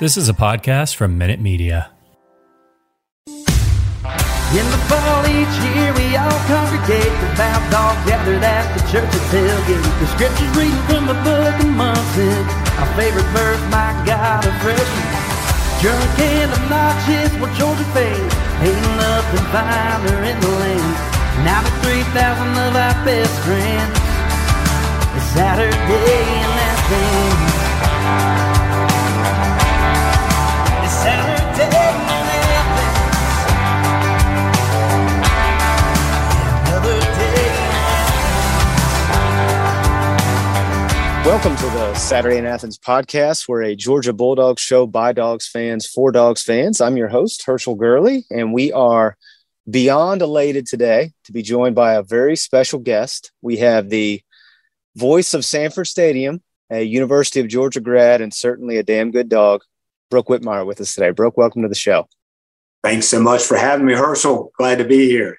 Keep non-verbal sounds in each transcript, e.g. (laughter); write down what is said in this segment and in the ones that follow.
This is a podcast from Minute Media. In the fall each year we all congregate The bound dogs gathered at the tailgate The scriptures reading from the book of Munson Our favorite verse, my God, Drunk and obnoxious, we're Ain't nothing finer in the land. Now the 3,000 of our best friends. It's Saturday Welcome to the Saturday in Athens podcast. We're a Georgia Bulldogs show by Dogs fans for Dogs fans. I'm your host, Herschel Gurley, and we are beyond elated today to be joined by a very special guest. We have the voice of Sanford Stadium, a University of Georgia grad, and certainly a damn good dog, Brook Whitmire, with us today. Brook, welcome to the show. Thanks so much for having me, Herschel. Glad to be here.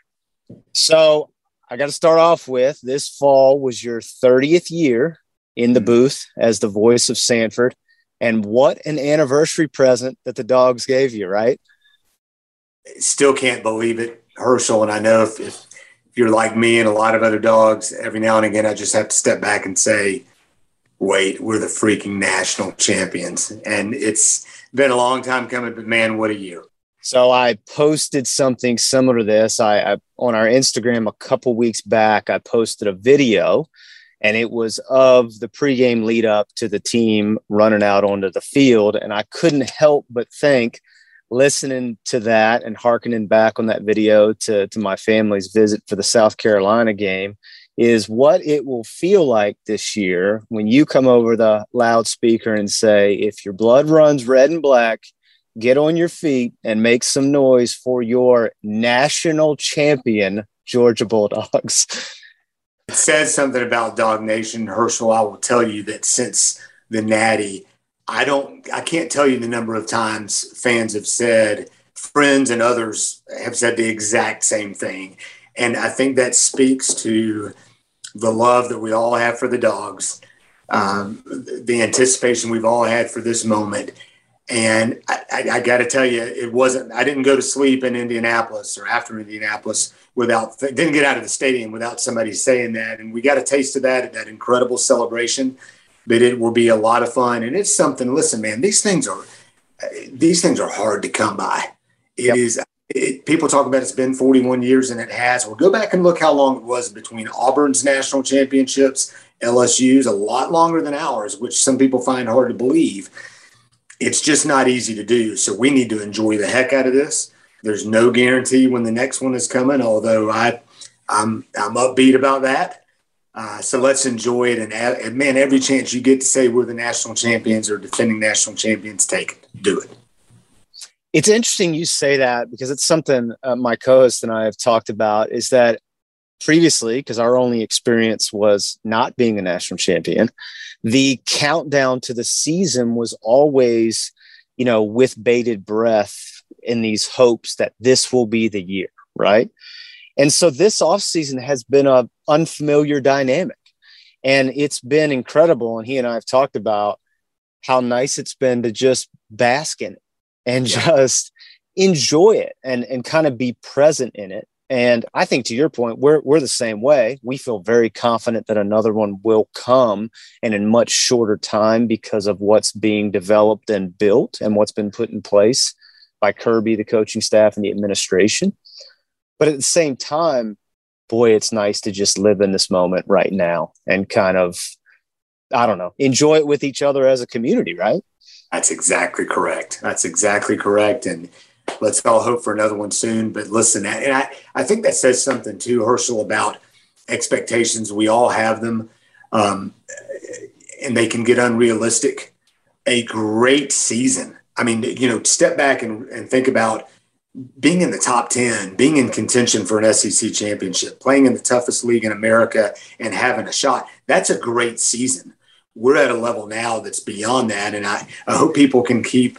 So, I got to start off with this fall was your 30th year in the booth as the voice of Sanford. And what an anniversary present that the dogs gave you, right? Still can't believe it, Herschel. And I know if, if you're like me and a lot of other dogs, every now and again, I just have to step back and say, wait, we're the freaking national champions. And it's been a long time coming, but man, what a year. So I posted something similar to this. I, I on our Instagram a couple weeks back. I posted a video, and it was of the pregame lead up to the team running out onto the field. And I couldn't help but think, listening to that and hearkening back on that video to to my family's visit for the South Carolina game, is what it will feel like this year when you come over the loudspeaker and say, "If your blood runs red and black." get on your feet and make some noise for your national champion, Georgia Bulldogs. (laughs) It says something about Dog Nation, Herschel. I will tell you that since the Natty, I don't, I can't tell you the number of times fans have said, friends and others have said the exact same thing. And I think that speaks to the love that we all have for the dogs, um, the anticipation we've all had for this moment. And I, I, I got to tell you, it wasn't. I didn't go to sleep in Indianapolis or after Indianapolis without didn't get out of the stadium without somebody saying that. And we got a taste of that at that incredible celebration. But it will be a lot of fun, and it's something. Listen, man, these things are these things are hard to come by. It Yep. is. It, people talk about it's been 41 years, and it has. Well, go back and look how long it was between Auburn's national championships, LSU's, a lot longer than ours, which some people find hard to believe it's just not easy to do. So we need to enjoy the heck out of this. There's no guarantee when the next one is coming, although I, I'm I'm upbeat about that. Uh, so let's enjoy it. And, uh, and man, every chance you get to say we're the national champions or defending national champions, take it. Do it. It's interesting you say that because it's something uh, my co-host and I have talked about is that previously, because our only experience was not being a national champion, the countdown to the season was always, you know, with bated breath in these hopes that this will be the year, right? And so this offseason has been a unfamiliar dynamic. And it's been incredible. And he and I have talked about how nice it's been to just bask in it and just enjoy it and, and kind of be present in it. And I think to your point, we're, we're the same way. We feel very confident that another one will come and in much shorter time because of what's being developed and built and what's been put in place by Kirby, the coaching staff, and the administration. But at the same time, boy, it's nice to just live in this moment right now and kind of, I don't know, enjoy it with each other as a community, right? That's exactly correct. That's exactly correct. And let's all hope for another one soon. But listen, and I, I think that says something too, Herschel, about expectations. We all have them, um, and they can get unrealistic. a great season. I mean, you know, step back and, and think about being in the top 10, being in contention for an SEC championship, playing in the toughest league in America and having a shot. That's a great season. We're at a level now that's beyond that. And I, I hope people can keep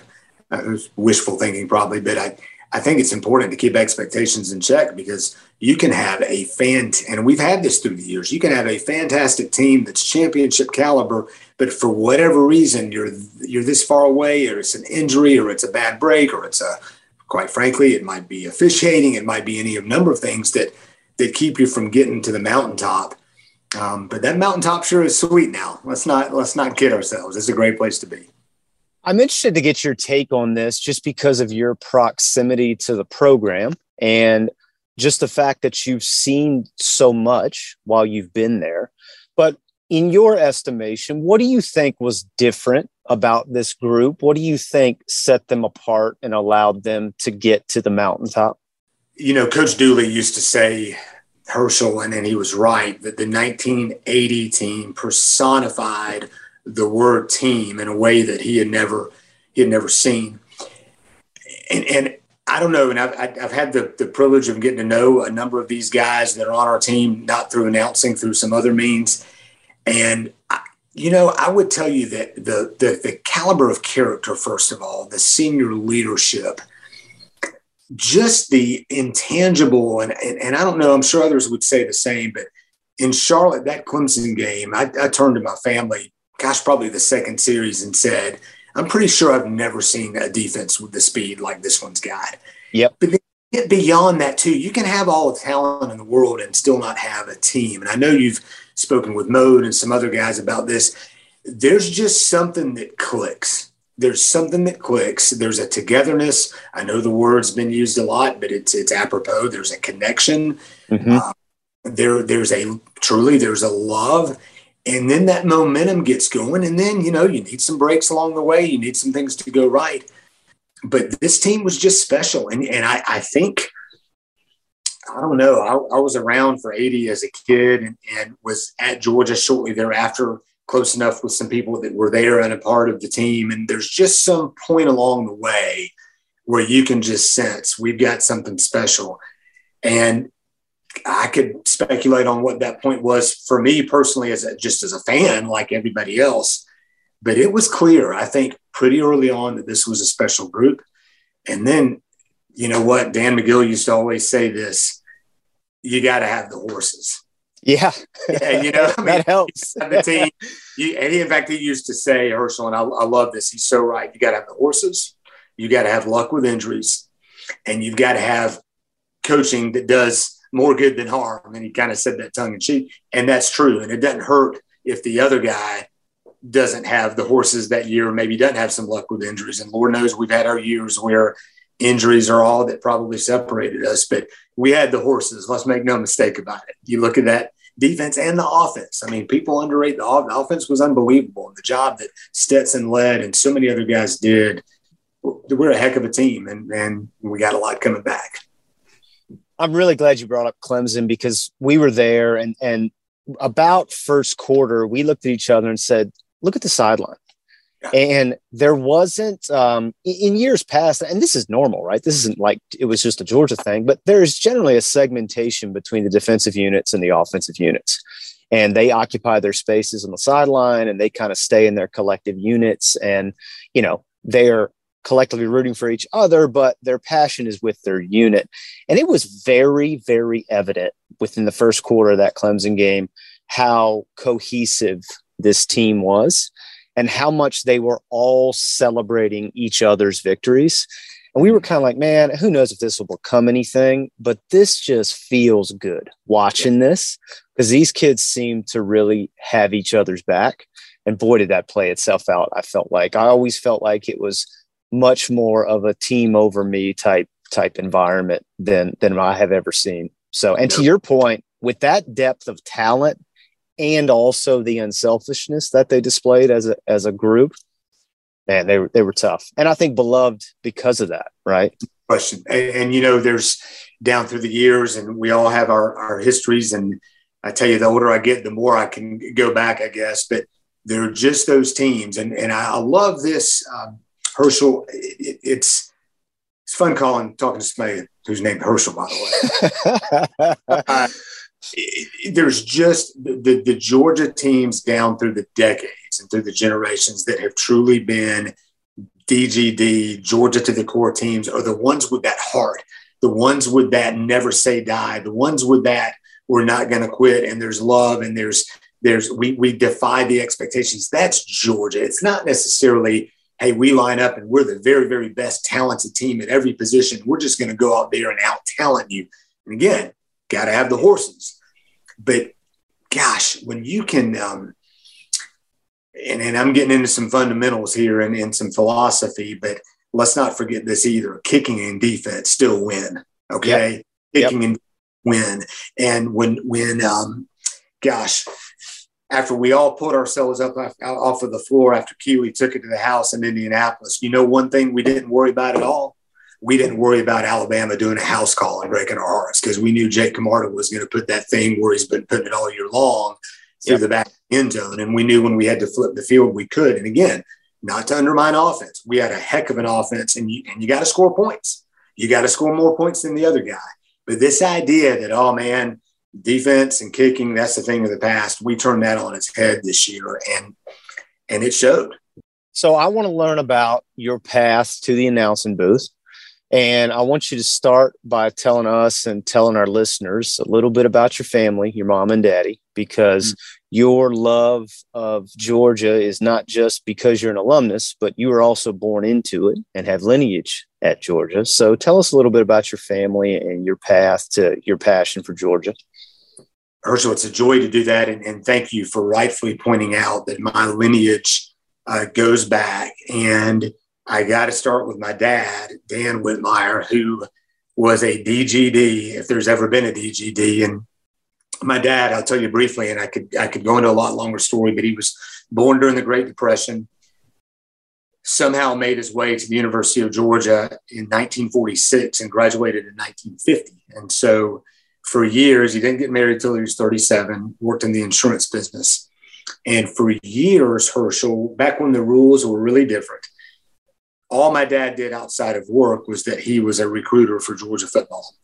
uh, wishful thinking, probably, but I, I think it's important to keep expectations in check because you can have a fan, and we've had this through the years. You can have a fantastic team that's championship caliber, but for whatever reason, you're you're this far away, or it's an injury, or it's a bad break, or it's a quite frankly, it might be officiating, it might be any number of things that that keep you from getting to the mountaintop. Um, but that mountaintop sure is sweet now. Let's not let's not kid ourselves. It's a great place to be. I'm interested to get your take on this just because of your proximity to the program and just the fact that you've seen so much while you've been there. But in your estimation, what do you think was different about this group? What do you think set them apart and allowed them to get to the mountaintop? You know, Coach Dooley used to say, Herschel, and, and he was right, that the 1980 team personified the word team in a way that he had never he had never seen. And, and I don't know, and I've, I've had the, the privilege of getting to know a number of these guys that are on our team, not through announcing, through some other means. And I, you know, I would tell you that the, the the caliber of character, first of all, the senior leadership, just the intangible, and, and, and I don't know, I'm sure others would say the same, but in Charlotte, that Clemson game, I, I turned to my family, gosh, probably the second series, and said, I'm pretty sure I've never seen a defense with the speed like this one's got. Yep. But get beyond that too. You can have all the talent in the world and still not have a team. And I know you've spoken with Mode and some other guys about this. There's just something that clicks. There's something that clicks. There's a togetherness. I know the word's been used a lot, but it's it's apropos. There's a connection. Mm-hmm. Uh, there there's a truly there's a love, and then that momentum gets going. And then you know you need some breaks along the way. You need some things to go right. But this team was just special, and and I, I think I don't know. I, I, was around for 80 as a kid and, and, was at Georgia shortly thereafter, close enough with some people that were there and a part of the team. And there's just some point along the way where you can just sense we've got something special. And I could speculate on what that point was for me personally, as a, just as a fan, like everybody else. But it was clear, I think, pretty early on that this was a special group. And then you know what? Dan Magill used to always say this you got to have the horses. Yeah. yeah you know, I (laughs) mean, that helps. the team. You, and he, in fact, he used to say, Herschel, and I, I love this. He's so right. You got to have the horses, you got to have luck with injuries, and you've got to have coaching that does more good than harm. And he kind of said that tongue in cheek. And that's true. And it doesn't hurt if the other guy doesn't have the horses that year, maybe doesn't have some luck with injuries. And Lord knows we've had our years where injuries are all that probably separated us, but we had the horses. Let's make no mistake about it. You look at that defense and the offense. I mean, people underrate the, the offense was unbelievable. And The job that Stetson led and so many other guys did. We're a heck of a team, and, and we got a lot coming back. I'm really glad you brought up Clemson because we were there, and and about first quarter, we looked at each other and said, "Look at the sideline." And there wasn't um, in years past, and this is normal, right? This isn't like it was just a Georgia thing, but there's generally a segmentation between the defensive units and the offensive units. And they occupy their spaces on the sideline and they kind of stay in their collective units. And, you know, they're collectively rooting for each other, but their passion is with their unit. And it was very, very evident within the first quarter of that Clemson game how cohesive this team was and how much they were all celebrating each other's victories. And we were kind of like, man, who knows if this will become anything, but this just feels good watching this because these kids seem to really have each other's back. And boy, did that play itself out. I felt like I always felt like it was much more of a team over me type type environment than than I have ever seen. So, and to your point, with that depth of talent and also the unselfishness that they displayed as a as a group. Man, they were they were tough, and I think beloved because of that. Right? Question, and, and you know, there's down through the years, and we all have our our histories. And I tell you, the older I get, the more I can go back, I guess. But They're just those teams, and and I love this um, Herschel. It, it's it's fun calling talking to somebody who's named Herschel, by the way. (laughs) uh, it, there's just the, the Georgia teams down through the decades and through the generations that have truly been DGD, Georgia to the core teams are the ones with that heart, the ones with that never say die, the ones with that we're not going to quit and there's love and there's there's we we defy the expectations. That's Georgia. It's not necessarily hey we line up and we're the very very best talented team at every position. We're just going to go out there and out talent you. And again, got to have the horses. But gosh, when you can um, and, and I'm getting into some fundamentals here and, and some philosophy, but let's not forget this either. Kicking and defense still win. Okay. Yep. Kicking yep. and win. And when, when, um, gosh, after we all put ourselves up off of the floor after Kelee took it to the house in Indianapolis, you know, one thing we didn't worry about at all. We didn't worry about Alabama doing a house call and breaking our hearts because we knew Jake Camarda was going to put that thing where he's been putting it all year long through yep. the back end zone. And we knew when we had to flip the field, we could. And again, not to undermine offense, we had a heck of an offense, and you, and you got to score points. You got to score more points than the other guy. But this idea that, oh man, defense and kicking, that's the thing of the past, we turned that on its head this year, and and it showed. So I want to learn about your path to the announcing booth. And I want you to start by telling us and telling our listeners a little bit about your family, your mom and daddy, because mm-hmm. your love of Georgia is not just because you're an alumnus, but you were also born into it and have lineage at Georgia. So tell us a little bit about your family and your path to your passion for Georgia. Herschel, it's a joy to do that. And, and thank you for rightfully pointing out that my lineage uh, goes back. And I got to start with my dad, Dan Whitmire, who was a DGD, if there's ever been a DGD. And my dad, I'll tell you briefly, and I could I could go into a lot longer story, but he was born during the Great Depression. Somehow made his way to the University of Georgia in 1946 and graduated in 1950. And so for years, he didn't get married until he was 37, worked in the insurance business. And for years, Herschel, back when the rules were really different, all my dad did outside of work was that he was a recruiter for Georgia football.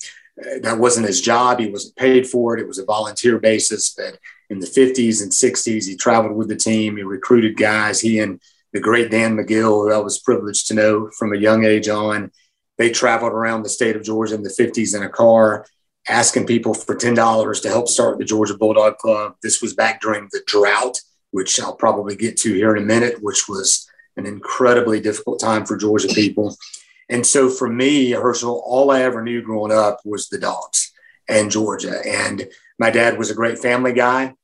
That wasn't his job. He wasn't paid for it. It was a volunteer basis. But in the 50s and 60s, he traveled with the team. He recruited guys. He and the great Dan Magill, who I was privileged to know from a young age on, they traveled around the state of Georgia in the 50s in a car, asking people for $10 to help start the Georgia Bulldog Club. This was back during the drought, which I'll probably get to here in a minute, which was an incredibly difficult time for Georgia people. And so for me, Herschel, all I ever knew growing up was the dogs and Georgia. And my dad was a great family guy.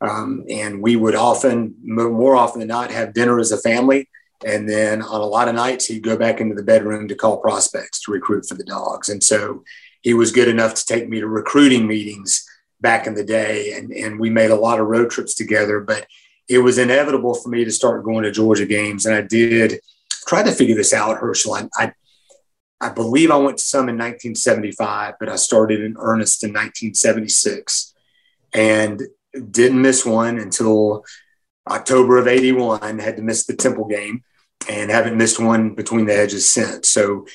Um, and we would often, more often than not, have dinner as a family. And then on a lot of nights, he'd go back into the bedroom to call prospects to recruit for the dogs. And so he was good enough to take me to recruiting meetings back in the day. And, and we made a lot of road trips together. But it was inevitable for me to start going to Georgia games. And I did try to figure this out, Herschel. I, I, I believe I went to some in 1975, but I started in earnest in 1976 and didn't miss one until October of 81. Had to miss the Temple game and haven't missed one between the edges since. So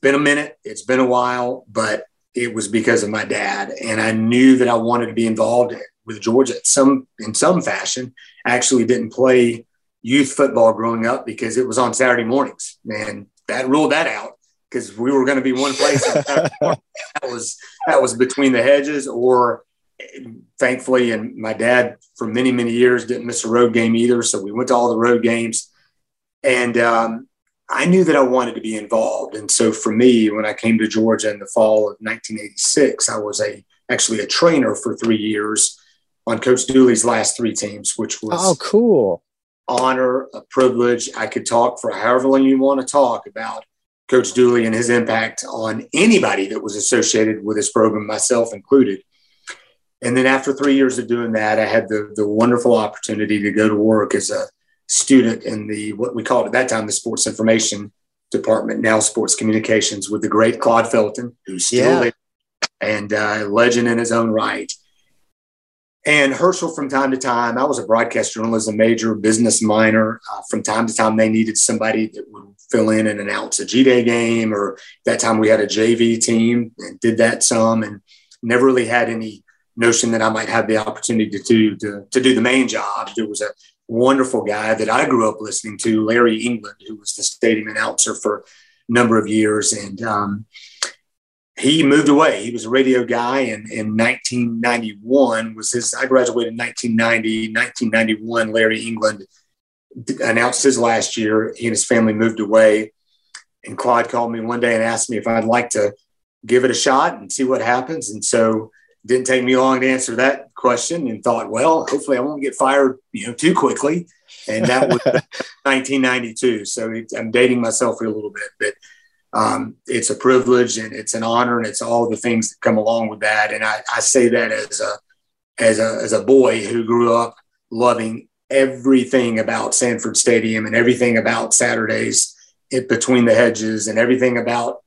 been a minute, it's been a while, but it was because of my dad. And I knew that I wanted to be involved with Georgia some in some fashion. I actually didn't play youth football growing up because it was on Saturday mornings. Man, that ruled that out because we were going to be one place. (laughs) that was that was between the hedges, or thankfully, and my dad for many many years didn't miss a road game either, so we went to all the road games, and um, I knew that I wanted to be involved. And so for me, when I came to Georgia in the fall of 1986, I was a actually a trainer for three years on Coach Dooley's last three teams, which was oh cool honor, a privilege. I could talk for however long you want to talk about Coach Dooley and his impact on anybody that was associated with his program, myself included. And then after three years of doing that, I had the, the wonderful opportunity to go to work as a student in the what we called at that time the sports information department, now sports communications, with the great Claude Felton, who's still yeah. there and uh, a legend in his own right. And Herschel, from time to time, I was a broadcast journalism major, business minor. Uh, from time to time, they needed somebody that would fill in and announce a G Day game, or that time we had a JV team and did that some, and never really had any notion that I might have the opportunity to do to, to do the main job. There was a wonderful guy that I grew up listening to, Larry England, who was the stadium announcer for a number of years, and um, he moved away. He was a radio guy, and in 1991 was his. I graduated in 1990. 1991, Larry England announced his last year. He and his family moved away, and Claude called me one day and asked me if I'd like to give it a shot and see what happens. And so, didn't take me long to answer that question, and thought, well, hopefully, I won't get fired, you know, too quickly. And that was (laughs) 1992. So I'm dating myself a little bit, but um, it's a privilege and it's an honor and it's all the things that come along with that. And I, I say that as a as a as a boy who grew up loving everything about Sanford Stadium and everything about Saturdays it, between the hedges and everything about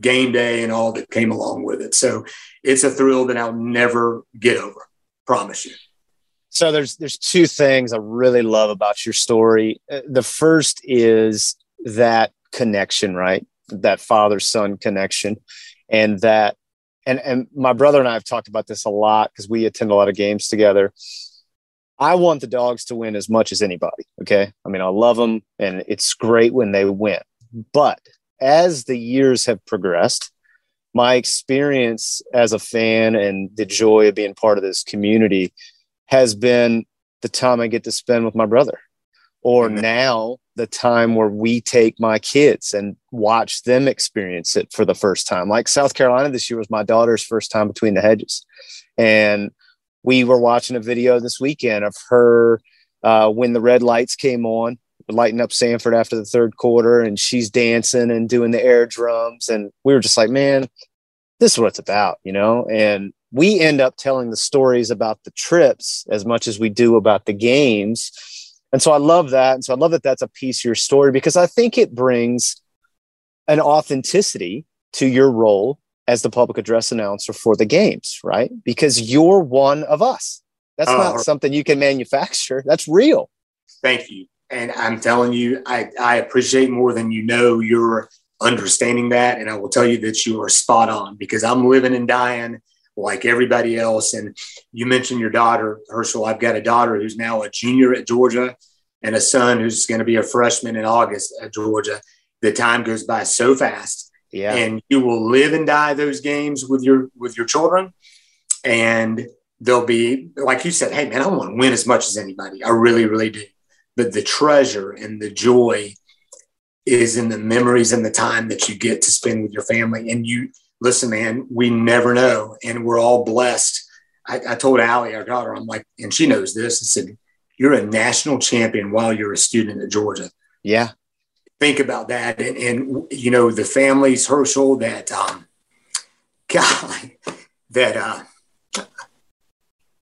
game day and all that came along with it. So it's a thrill that I'll never get over. Promise you. So there's there's two things I really love about your story. Uh, the first is that connection, right? that father son connection and that and and my brother and I have talked about this a lot because we attend a lot of games together. I want the dogs to win as much as anybody. Okay. I mean, I love them and it's great when they win. But as the years have progressed, my experience as a fan and the joy of being part of this community has been the time I get to spend with my brother. Or now the time where we take my kids and watch them experience it for the first time. Like South Carolina this year was my daughter's first time between the hedges. And we were watching a video this weekend of her uh, when the red lights came on, lighting up Sanford after the third quarter, and she's dancing and doing the air drums. And we were just like, man, this is what it's about, you know? And we end up telling the stories about the trips as much as we do about the games and so I love that. And so I love that that's a piece of your story because I think it brings an authenticity to your role as the public address announcer for the games, right? Because you're one of us. That's uh, not something you can manufacture. That's real. Thank you. And I'm telling you, I, I appreciate more than you know your understanding that. And I will tell you that you are spot on because I'm living and dying like everybody else. And you mentioned your daughter, Herschel. I've got a daughter who's now a junior at Georgia and a son who's going to be a freshman in August at Georgia. The time goes by so fast. Yeah. And you will live and die those games with your with your children. And they'll be like you said, hey man, I want to win as much as anybody. I really, really do. But the treasure and the joy is in the memories and the time that you get to spend with your family. And you listen, man, we never know. And we're all blessed. I, I told Allie, our daughter, I'm like, and she knows this. I said, You're a national champion while you're a student at Georgia. Yeah. Think about that. And, and you know, the families, Herschel, that, um, (laughs) God, that, uh,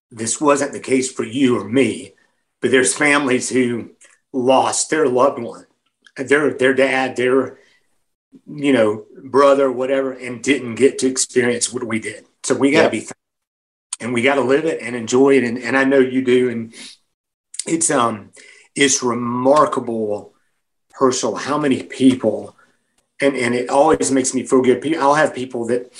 this wasn't the case for you or me, but there's families who lost their loved one, their their dad, their you know, brother, whatever, and didn't get to experience what we did. So we got to be, and we got to live it and enjoy it. And, and I know you do. And it's, um, it's remarkable, Herschel, how many people, and, and it always makes me feel good. I'll have people that,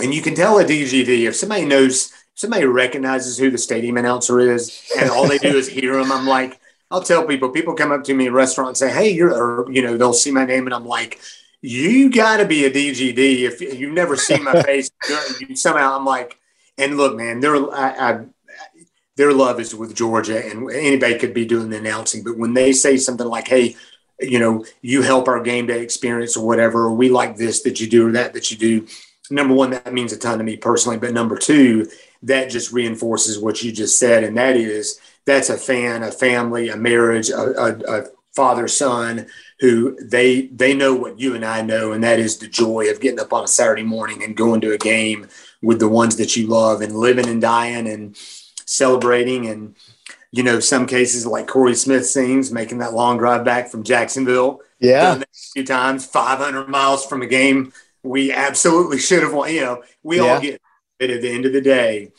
and you can tell a DGD if somebody knows, somebody recognizes who the stadium announcer is, and all they do is hear them. I'm like, I'll tell people, people come up to me in restaurants and say, Hey, you're, or, you know, they'll see my name and I'm like, you got to be a DGD. If you've never seen my (laughs) face, you, somehow I'm like, and look, man, their, I, I, their love is with Georgia and anybody could be doing the announcing. But when they say something like, Hey, you know, you help our game day experience or whatever, or we like this that you do or that that you do. Number one, that means a ton to me personally. But number two, that just reinforces what you just said. And that is that's a fan, a family, a marriage, a, a, a father son who they they know what you and I know, and that is the joy of getting up on a Saturday morning and going to a game with the ones that you love and living and dying and celebrating and you know some cases like Corey Smith sings making that long drive back from Jacksonville. Yeah, a few times, 500 miles from a game we absolutely should have won. You know, we yeah. all get. But at the end of the day,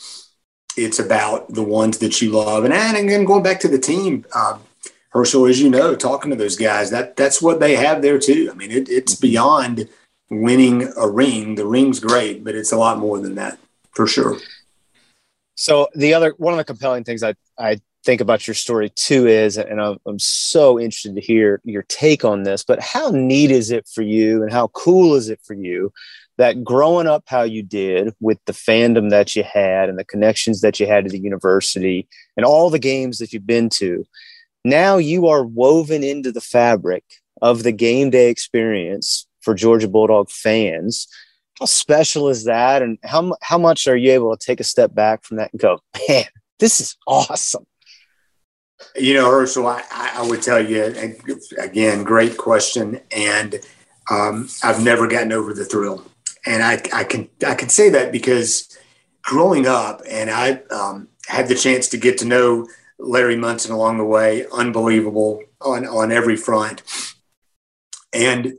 it's about the ones that you love. And, and again, going back to the team, uh, Herschel, as you know, talking to those guys, that that's what they have there too. I mean, it, it's beyond winning a ring. The ring's great, but it's a lot more than that for sure. So the other one of the compelling things I I think about your story too is, and I'm, I'm so interested to hear your take on this, but how neat is it for you and how cool is it for you that growing up how you did with the fandom that you had and the connections that you had to the university and all the games that you've been to, now you are woven into the fabric of the game day experience for Georgia Bulldog fans. How special is that? And how, how much are you able to take a step back from that and go, man, this is awesome? You know, Herschel, I, I would tell you again, great question. And um, I've never gotten over the thrill and I, I can I can say that because growing up, and I um, had the chance to get to know Larry Munson along the way, unbelievable on on every front. And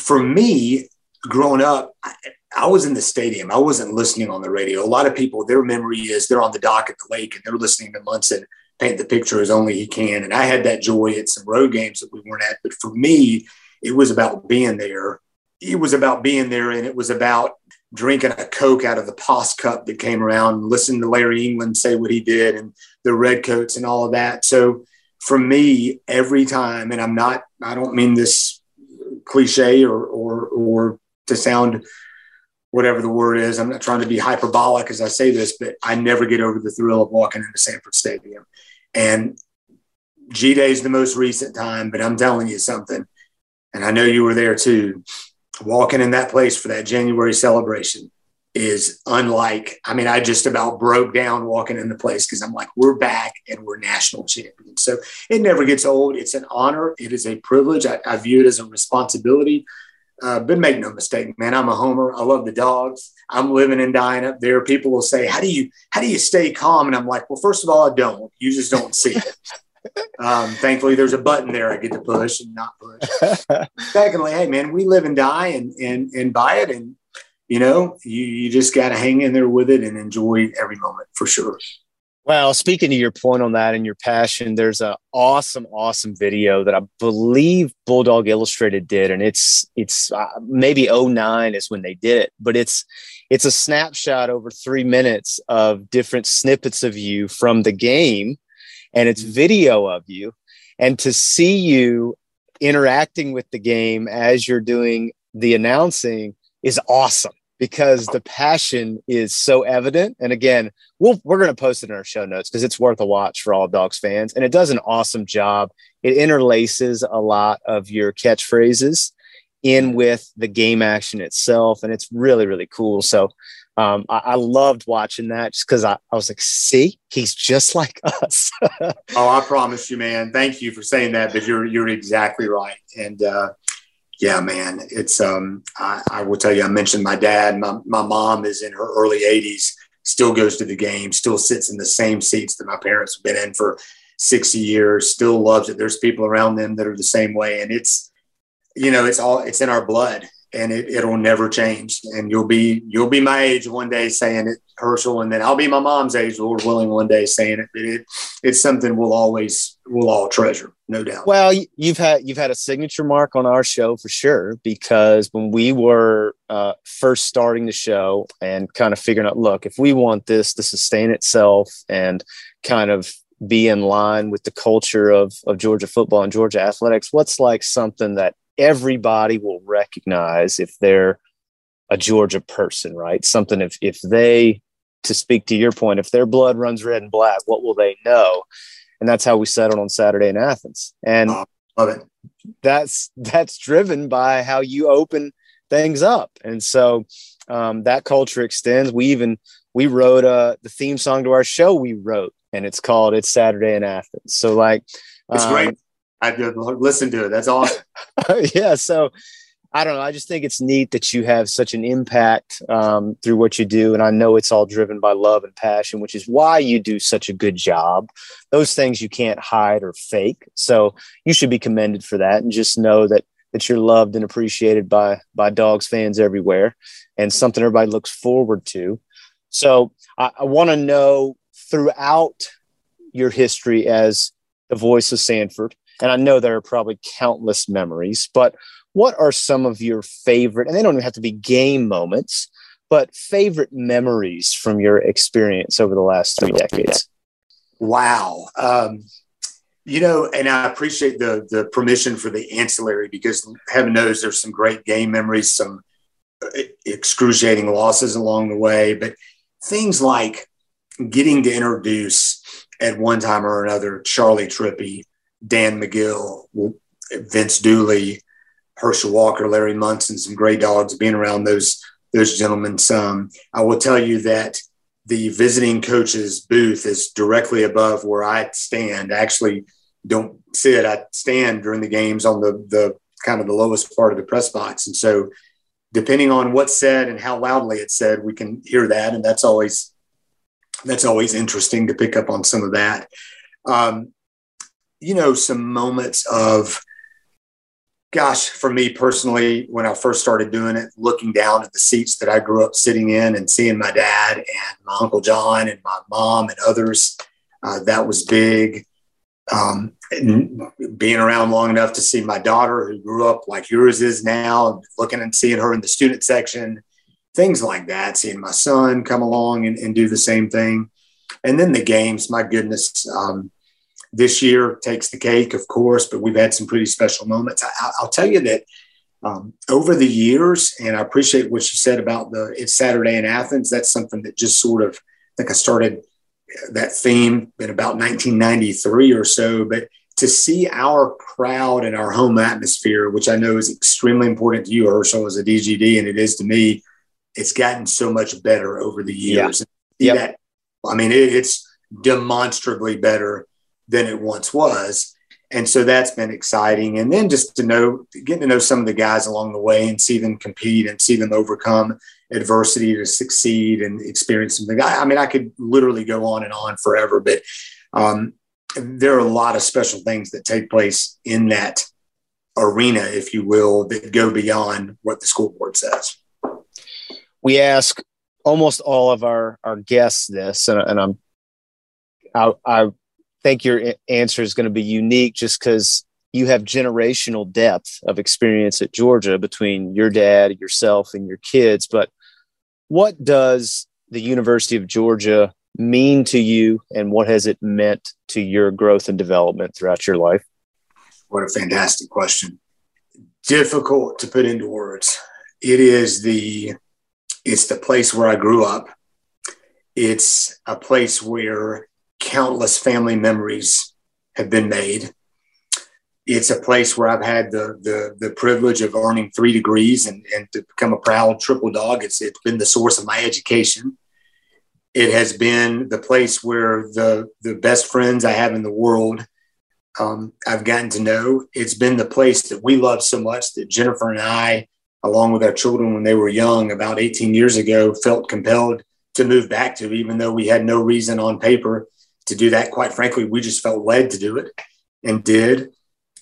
for me, growing up, I, I was in the stadium. I wasn't listening on the radio. A lot of people, their memory is they're on the dock at the lake and they're listening to Munson paint the picture as only he can. And I had that joy at some road games that we weren't at. But for me, it was about being there it was about being there and it was about drinking a Coke out of the POS cup that came around, and listening to Larry England say what he did and the Redcoats and all of that. So for me, every time, and I'm not, I don't mean this cliche or, or, or to sound whatever the word is. I'm not trying to be hyperbolic as I say this, but I never get over the thrill of walking into Sanford Stadium. And G Day is the most recent time, but I'm telling you something, and I know you were there too walking in that place for that January celebration is unlike. I mean, I just about broke down walking in the place because I'm like, we're back and we're national champions. So it never gets old. It's an honor. It is a privilege. I, I view it as a responsibility. Uh, but make no mistake, man, I'm a homer. I love the dogs. I'm living and dying up there. People will say, "How do you how do you stay calm?" And I'm like, "Well, first of all, I don't. You just don't see it." Um, thankfully, there's a button there I get to push and not push. Secondly, hey man, we live and die and and and buy it, and you know, you you just got to hang in there with it and enjoy every moment for sure. Well, speaking to your point on that and your passion, there's an awesome, awesome video that I believe Bulldawg Illustrated did, and it's it's uh, maybe 09 is when they did it, but it's it's a snapshot over three minutes of different snippets of you from the game and it's video of you and to see you interacting with the game as you're doing the announcing is awesome because the passion is so evident. And again we'll, we're going to post it in our show notes because it's worth a watch for all dogs fans and it does an awesome job. It interlaces a lot of your catchphrases in with the game action itself and it's really really cool. So um, I, I, loved watching that just because I, I was like, see, he's just like (laughs) us. oh, I promise you, man. Thank you for saying that, but you're you're exactly right. And uh, yeah, man, it's um, I, I, will tell you, I mentioned my dad. My my mom is in her early 80s, still goes to the game, still sits in the same seats that my parents have been in for 60 years, still loves it. There's people around them that are the same way, and it's you know, it's all it's in our blood and it, it'll never change. And you'll be you'll be my age one day saying it, Herschel, and then I'll be my mom's age, Lord willing, one day saying it. But it it's something we'll always we'll all treasure, no doubt. Well, you've had you've had a signature mark on our show for sure because when we were uh, first starting the show and kind of figuring out, look, if we want this to sustain itself and kind of be in line with the culture of of Georgia football and Georgia athletics, what's like something that everybody will recognize if they're a Georgia person, right? Something if if they to speak to your point, if their blood runs red and black, what will they know? And that's how we settled on Saturday in Athens. And oh, love it. That's that's driven by how you open things up. And so um, that culture extends. We even we wrote uh, the theme song to our show. We wrote, and it's called "It's Saturday in Athens." So like, it's um, great. I did listen to it. That's awesome. (laughs) yeah. So I don't know. I just think it's neat that you have such an impact um, through what you do. And I know it's all driven by love and passion, which is why you do such a good job. Those things you can't hide or fake. So you should be commended for that. And just know that that you're loved and appreciated by by dogs fans everywhere and something everybody looks forward to. So I, I want to know throughout your history as the voice of Sanford, and I know there are probably countless memories, but what are some of your favorite, and they don't even have to be game moments, but favorite memories from your experience over the last three decades? Wow. Um, you know, and I appreciate the the permission for the ancillary because heaven knows there's some great game memories, some excruciating losses along the way, but things like getting to introduce at one time or another Charlie Trippi, Dan Magill, Vince Dooley, Herschel Walker, Larry Munson, some great dogs, being around those those gentlemen some. I will tell you that the visiting coach's booth is directly above where I stand. I actually don't sit. I stand during the games on the the kind of the lowest part of the press box. And so depending on what's said and how loudly it's said, we can hear that. And that's always that's always interesting to pick up on some of that. Um, you know, some moments of gosh, for me personally, when I first started doing it, looking down at the seats that I grew up sitting in and seeing my dad and my Uncle John and my mom and others, uh, that was big. Um, being around long enough to see my daughter, who grew up like yours is now, looking and seeing her in the student section, things like that, seeing my son come along and, and do the same thing. And then the games, my goodness. Um, this year takes the cake, of course, but we've had some pretty special moments. I, will tell you that um, over the years, and I appreciate what you said about the it's Saturday in Athens. That's something that just sort of I think I started that theme in about 1993 or so. But to see our crowd and our home atmosphere, which I know is extremely important to you, Herschel, as a DGD, and it is to me, it's gotten so much better over the years. Yeah. Yep. That, I mean, it, it's demonstrably better than it once was. And so that's been exciting. And then just to know, getting to know some of the guys along the way and see them compete and see them overcome adversity to succeed and experience something. I, I mean, I could literally go on and on forever, but um, there are a lot of special things that take place in that arena, if you will, that go beyond what the school board says. We ask almost all of our, our guests this, and, and I'm I, I think your answer is going to be unique just because you have generational depth of experience at Georgia between your dad, yourself, and your kids. But what does the University of Georgia mean to you, and what has it meant to your growth and development throughout your life? What a fantastic question. Difficult to put into words. It is the it's the place where I grew up. It's a place where countless family memories have been made. It's a place where I've had the the, the privilege of earning three degrees and, and to become a proud triple dog. It's it's been the source of my education. It has been the place where the the best friends I have in the world um, I've gotten to know. It's been the place that we love so much that Jennifer and I, along with our children when they were young, about 18 years ago, felt compelled to move back to, even though we had no reason on paper to do that. Quite frankly, we just felt led to do it and did.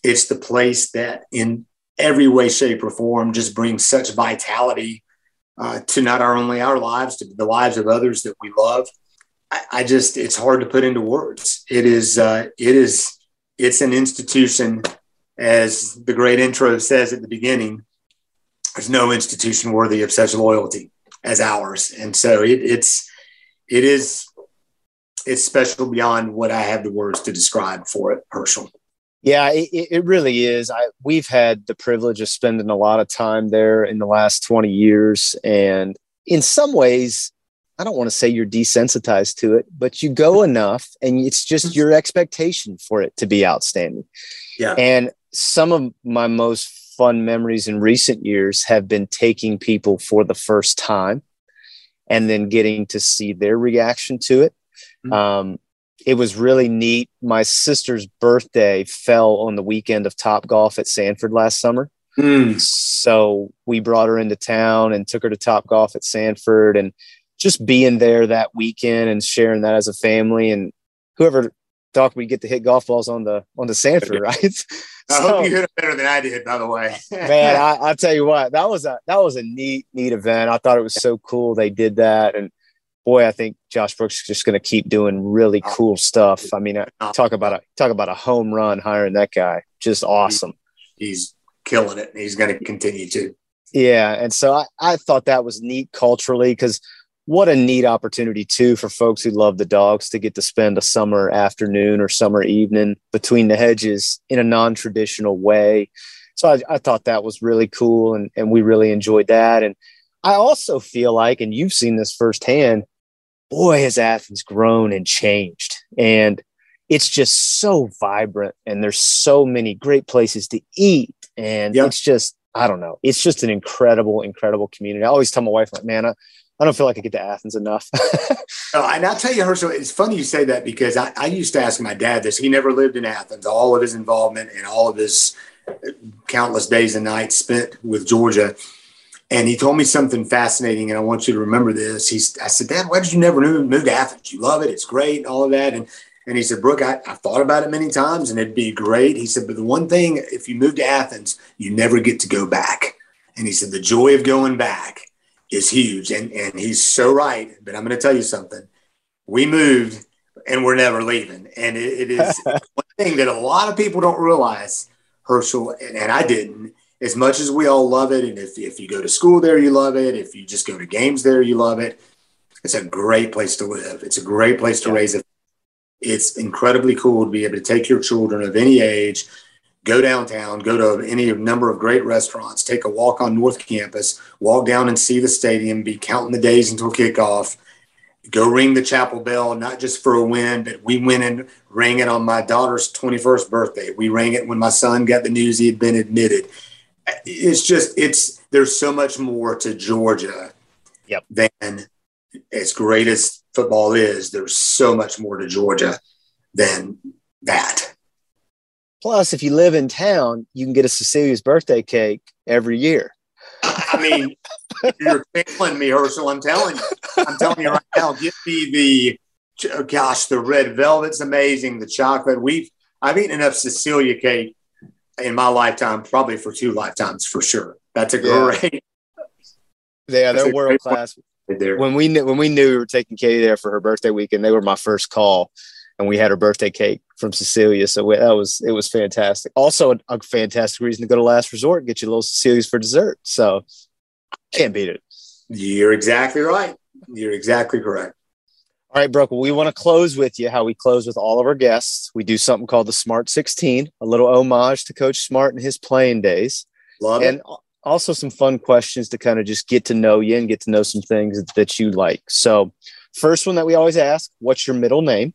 It's the place that, in every way, shape, or form, just brings such vitality uh, to not our only our lives, to the lives of others that we love. I, I just, it's hard to put into words. It is, uh, it is, it's an institution, as the great intro says at the beginning. There's no institution worthy of such loyalty as ours, and so it, it's, it is it's special beyond what I have the words to describe for it, Herschel. Yeah, it, it really is. I, we've had the privilege of spending a lot of time there in the last 20 years. And in some ways, I don't want to say you're desensitized to it, but you go enough and it's just your expectation for it to be outstanding. Yeah. And some of my most fun memories in recent years have been taking people for the first time and then getting to see their reaction to it Mm-hmm. Um, it was really neat. My sister's birthday fell on the weekend of Top Golf at Sanford last summer. Mm. So we brought her into town and took her to Top Golf at Sanford and just being there that weekend and sharing that as a family and whoever thought we'd get to hit golf balls on the on the Sanford, (laughs) right? I so, hope you hit it better than I did, by the way. (laughs) man, I, I'll tell you what, that was a that was a neat, neat event. I thought it was so cool they did that. And boy, I think Josh Brooks is just going to keep doing really cool stuff. I mean, uh, talk about a talk about a home run hiring that guy, just awesome. He's killing it. and He's going to continue to. Yeah, and so I, I thought that was neat culturally because what a neat opportunity too for folks who love the dogs to get to spend a summer afternoon or summer evening between the hedges in a non-traditional way. So I, I thought that was really cool, and and we really enjoyed that. And I also feel like, and you've seen this firsthand, boy, has Athens grown and changed, and it's just so vibrant, and there's so many great places to eat, and it's just I don't know. It's just an incredible, incredible community. I always tell my wife, like, man, I, I don't feel like I get to Athens enough. (laughs) Oh, and I'll tell you, Herschel, it's funny you say that because I, I used to ask my dad this. He never lived in Athens. All of his involvement and all of his countless days and nights spent with Georgia. And he told me something fascinating, and I want you to remember this. He's, I said, Dad, why did you never move, move to Athens? You love it. It's great and all of that. And, and he said, Brook, I, thought about it many times and it'd be great. He said, but the one thing, if you move to Athens, you never get to go back. And he said, the joy of going back is huge. And, and he's so right. But I'm going to tell you something. We moved and we're never leaving. And it, it is (laughs) one thing that a lot of people don't realize, Herschel, and, and I didn't, as much as we all love it. And if, if you go to school there, you love it. If you just go to games there, you love it. It's a great place to live. It's a great place to raise a it's incredibly cool to be able to take your children of any age, go downtown, go to any number of great restaurants, take a walk on North Campus, walk down and see the stadium, be counting the days until kickoff, go ring the chapel bell, not just for a win, but we went and rang it on my daughter's 21st birthday. We rang it when my son got the news he had been admitted. It's just, it's, there's so much more to Georgia Yep. than as great as football is, there's so much more to Georgia than that. Plus, if you live in town, you can get a Cecilia's birthday cake every year. I mean, you're telling me, Herschel. I'm telling you. I'm telling you right now. Give me the oh gosh, the red velvet's amazing. The chocolate. We've I've eaten enough Cecilia cake in my lifetime, probably for two lifetimes for sure. That's a Yeah. great Yeah, uh, That's they're world class. there. When we knew when we knew we were taking Katie there for her birthday weekend, they were my first call, and we had her birthday cake from Cecilia. So we, that was it was fantastic. Also, a, a fantastic reason to go to Last Resort and get you a little Cecilia's for dessert. So can't beat it. You're exactly right. You're exactly correct. All right, Brook, we want to close with you how we close with all of our guests. We do something called the Smart 16, a little homage to Coach Smart and his playing days. Love it. and it. also some fun questions to kind of just get to know you and get to know some things that you like. So, first one that we always ask what's your middle name?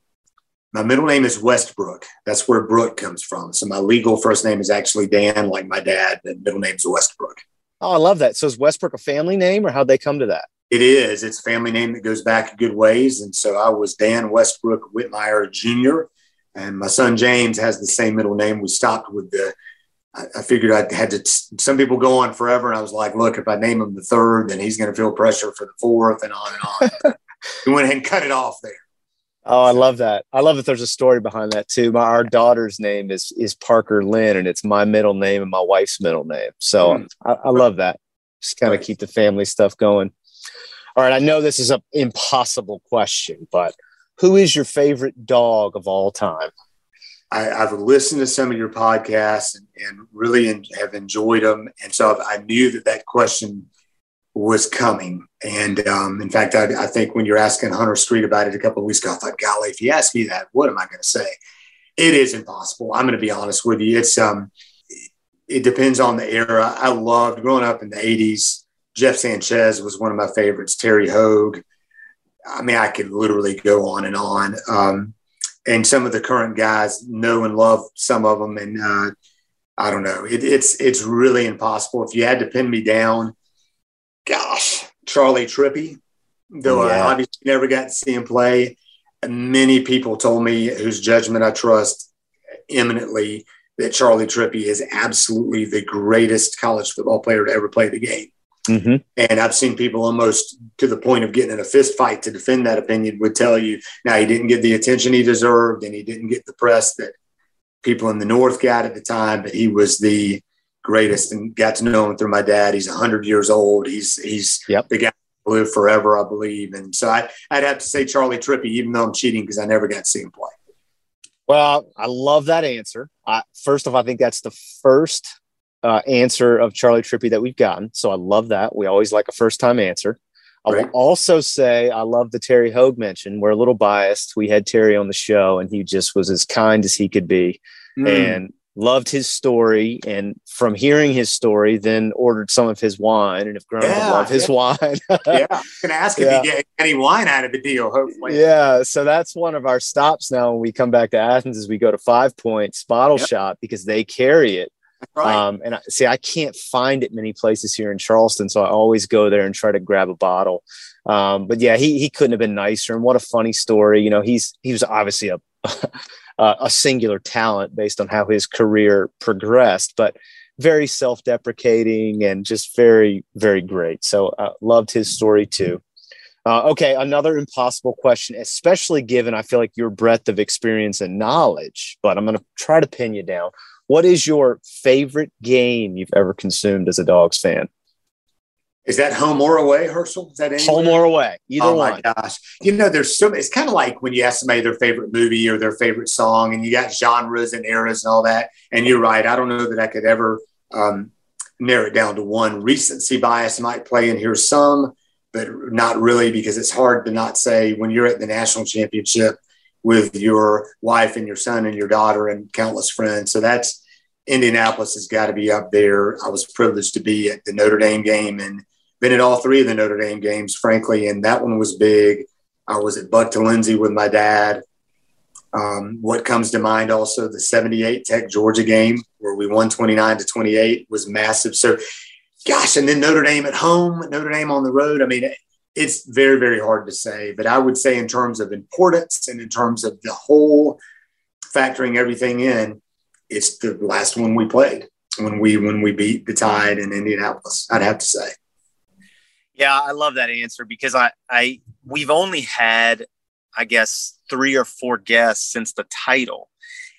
My middle name is Westbrook. That's where Brook comes from. So my legal first name is actually Dan, like my dad. The middle name's Westbrook. Oh, I love that. So, is Westbrook a family name or how'd they come to that? It is. It's a family name that goes back a good ways. And so I was Dan Westbrook Whitmire Jr. And my son James has the same middle name. We stopped with the, I, I figured I had to, some people go on forever. And I was like, look, if I name him the third, then he's going to feel pressure for the fourth and on and on. (laughs) we went ahead and cut it off there. Oh, I love that. I love that there's a story behind that too. My our daughter's name is is Parker Lynn, and it's my middle name and my wife's middle name. So Mm. I, I love that. Just kind of keep the family stuff going. All right, I know this is an impossible question, but who is your favorite dog of all time? I, I've listened to some of your podcasts and, and really en- have enjoyed them. And so I knew that that question was coming. And um, in fact, I, I think when you're asking Hunter Street about it a couple of weeks ago, I thought, golly, if you ask me that, what am I going to say? It is impossible. I'm going to be honest with you. It's um, it depends on the era. I loved growing up in the 80s. Jeff Sanchez was one of my favorites. Terry Hoage. I mean, I could literally go on and on. Um, and some of the current guys know and love some of them. And uh, I don't know. It, it's it's really impossible. If you had to pin me down, gosh, Charlie Trippi. Though Yeah. I obviously never got to see him play, many people told me whose judgment I trust eminently that Charlie Trippi is absolutely the greatest college football player to ever play the game. Mm-hmm. And I've seen people almost to the point of getting in a fist fight to defend that opinion would tell you now he didn't get the attention he deserved and he didn't get the press that people in the North got at the time, but he was the greatest and got to know him through my dad. He's 100 years old. He's, he's Yep. the guy live forever, I believe. And so I, would have to say Charlie Trippi, even though I'm cheating because I never got to see him play. Well, I love that answer. I, first off, I think that's the first uh, answer of Charlie Trippi that we've gotten. So I love that. We always like a first time answer. I will also say I love the Terry Hoage mention. We're a little biased. We had Terry on the show and he just was as kind as he could be mm. and loved his story. And from hearing his story, then ordered some of his wine. And have grown yeah, love his yeah. wine. (laughs) yeah. I can ask if yeah. you get any wine out of the deal, hopefully. Yeah. So that's one of our stops now when we come back to Athens is we go to Five Points Bottle yep. Shop because they carry it Right. Um, and I, see, I can't find it many places here in Charleston, so I always go there and try to grab a bottle. Um, but yeah, he he couldn't have been nicer. And what a funny story. You know, he's he was obviously a (laughs) a singular talent based on how his career progressed, but very self-deprecating and just very very great. So uh, loved his story too. Uh, okay, another impossible question, especially given I feel like your breadth of experience and knowledge. But I'm going to try to pin you down. What is your favorite game you've ever consumed as a Dogs fan? Is that home or away, Herschel? Is that anywhere? home or away? Either oh one. my gosh! You know, there's so. It's kind of like when you ask somebody their favorite movie or their favorite song, and you got genres and eras and all that. And you're right. I don't know that I could ever um, narrow it down to one. Recency bias might play in here some, but not really because it's hard to not say when you're at the national championship with your wife and your son and your daughter and countless friends. So that's Indianapolis has got to be up there. I was privileged to be at the Notre Dame game and been at all three of the Notre Dame games, frankly, and that one was big. I was at Buck to Lindsay with my dad. Um, what comes to mind also the 78 Tech Georgia game where we won 29 to 28 was massive. So, gosh, and then Notre Dame at home, Notre Dame on the road. I mean, it's very, very hard to say, but I would say in terms of importance and in terms of the whole factoring everything in, it's the last one we played when we when we beat the Tide in Indianapolis. I'd have to say. Yeah, I love that answer because I I we've only had I guess three or four guests since the title,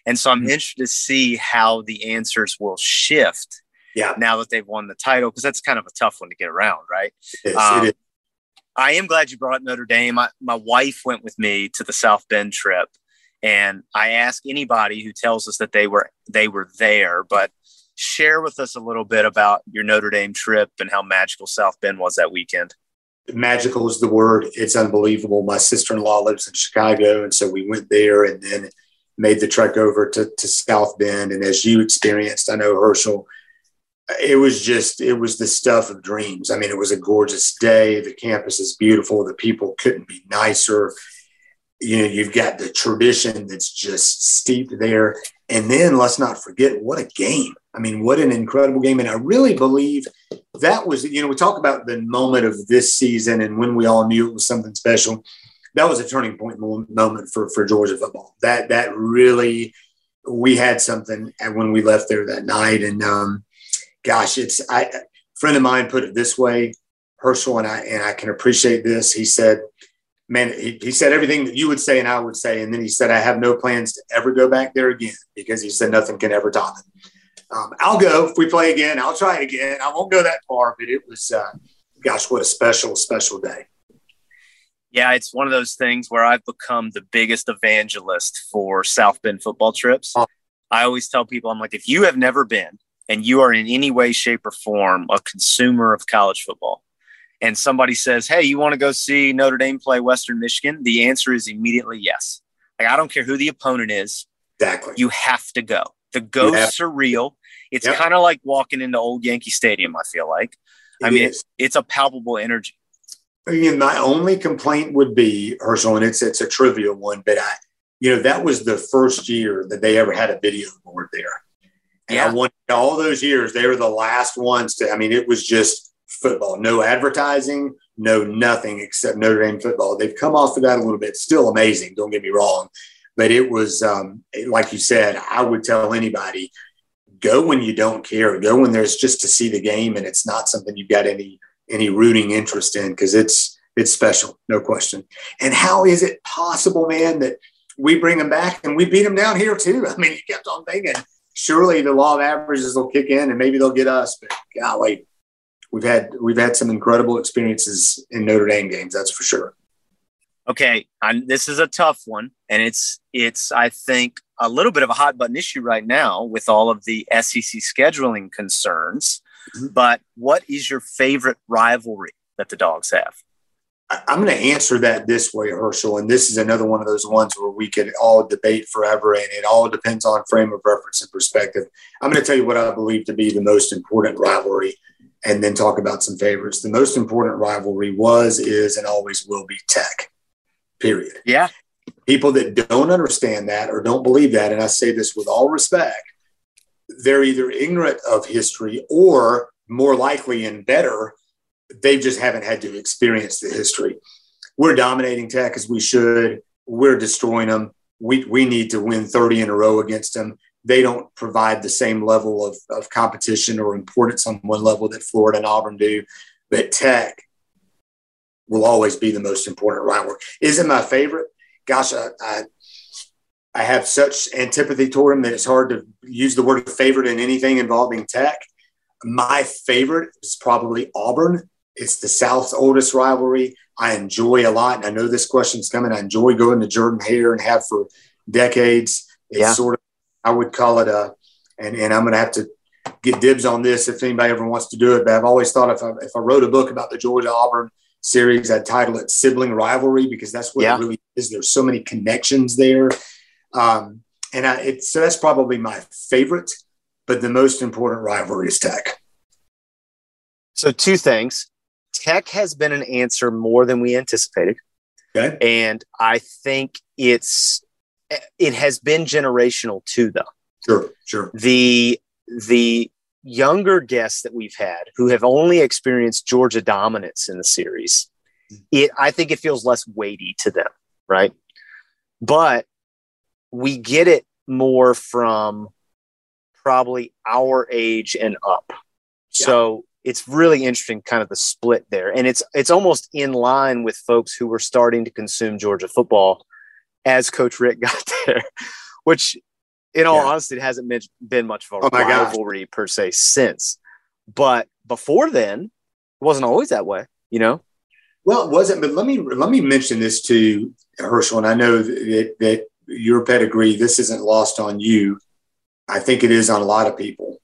and so I'm mm-hmm. interested to see how the answers will shift. Yeah. Now that they've won the title, because that's kind of a tough one to get around, right? It is, um, it is. I am glad you brought up Notre Dame. I, my wife went with me to the South Bend trip, and I ask anybody who tells us that they were they were there, but share with us a little bit about your Notre Dame trip and how magical South Bend was that weekend. Magical is the word. It's unbelievable. My sister in law lives in Chicago, and so we went there and then made the trek over to, to South Bend. And as you experienced, I know Herschel, it was just it was the stuff of dreams. I mean, it was a gorgeous day. The campus is beautiful. The people couldn't be nicer. You know you've got the tradition that's just steeped there. And then let's not forget what a game. I mean what an incredible game. And i really believe that was you know we talk about the moment of this season and when we all knew it was something special. That was a turning point moment for for georgia football. That that really we had something when we left there that night. And um gosh it's I, a friend of mine put it this way herschel and i and i can appreciate this he said man, he, he, said everything that you would say and I would say. And then he said, I have no plans to ever go back there again because he said nothing can ever top it. Um, I'll go if we play again. I'll try it again. I won't go that far, but it was, uh, gosh, what a special, special day. Yeah, it's one of those things where I've become the biggest evangelist for South Bend football trips. Oh. I always tell people, I'm like, if you have never been and you are in any way, shape, or form a consumer of college football, and somebody says, Hey, you want to go see Notre Dame play Western Michigan? The answer is immediately yes. Like, I don't care who the opponent is. Exactly. You have to go. The ghosts are real. It's yep. kind of like walking into old Yankee Stadium, I feel like. It I mean, it's, it's a palpable energy. Again, my only complaint would be, Herschel, and it's it's a trivial one, but I, you know, that was the first year that they ever had a video board there. And yeah. I wanted all those years, they were the last ones to, I mean, it was just football. No advertising, no nothing except Notre Dame football. They've come off of that a little bit. Still amazing, don't get me wrong. But it was, um, like you said, I would tell anybody go when you don't care, go when there's just to see the game and it's not something you've got any any rooting interest in because it's it's special, no question. And how is it possible, man, that we bring them back and we beat them down here too? (laughs) I mean, you kept on thinking surely the law of averages will kick in and maybe they'll get us, but golly, we've had we've had some incredible experiences in Notre Dame games. That's for sure. Okay, I'm, this is a tough one, and it's it's I think a little bit of a hot button issue right now with all of the SEC scheduling concerns. Mm-hmm. But what is your favorite rivalry that the Dogs have? I'm going to answer that this way, Herschel. And this is another one of those ones where we could all debate forever, and it all depends on frame of reference and perspective. I'm going to tell you what I believe to be the most important rivalry and then talk about some favorites. The most important rivalry was, is, and always will be Tech, period. Yeah. People that don't understand that or don't believe that, and I say this with all respect, they're either ignorant of history or more likely and better they just haven't had to experience the history. We're dominating Tech as we should. We're destroying them. We, we need to win 30 in a row against them. They don't provide the same level of, of competition or importance on one level that Florida and Auburn do. But Tech will always be the most important rivalry. Is it my favorite? Gosh, I, I, I have such antipathy toward them that it's hard to use the word favorite in anything involving Tech. My favorite is probably Auburn it's the South's oldest rivalry. I enjoy a lot. And I know this question's coming. I enjoy going to Jordan Hare and have for decades. It's yeah. sort of, I would call it a, and, and I'm going to have to get dibs on this if anybody ever wants to do it. But I've always thought if I, if I wrote a book about the Georgia Auburn series, I'd title it Sibling Rivalry because that's what yeah. it really is. There's so many connections there. Um, and I, it, so that's probably my favorite, but the most important rivalry is Tech. So, two things tech has been an answer more than we anticipated. Okay. And I think it's it has been generational too though. Sure, sure. The the younger guests that we've had who have only experienced Georgia dominance in the series, it I think it feels less weighty to them, right? But we get it more from probably our age and up. Yeah. So it's really interesting kind of the split there and it's it's almost in line with folks who were starting to consume georgia football as coach Richt (laughs) got there which in all yeah. honesty it hasn't been, much of a oh rivalry gosh. per se since but before then it wasn't always that way you know well it wasn't but let me let me mention this to herschel and i know that, that your pedigree this isn't lost on you i think it is on a lot of people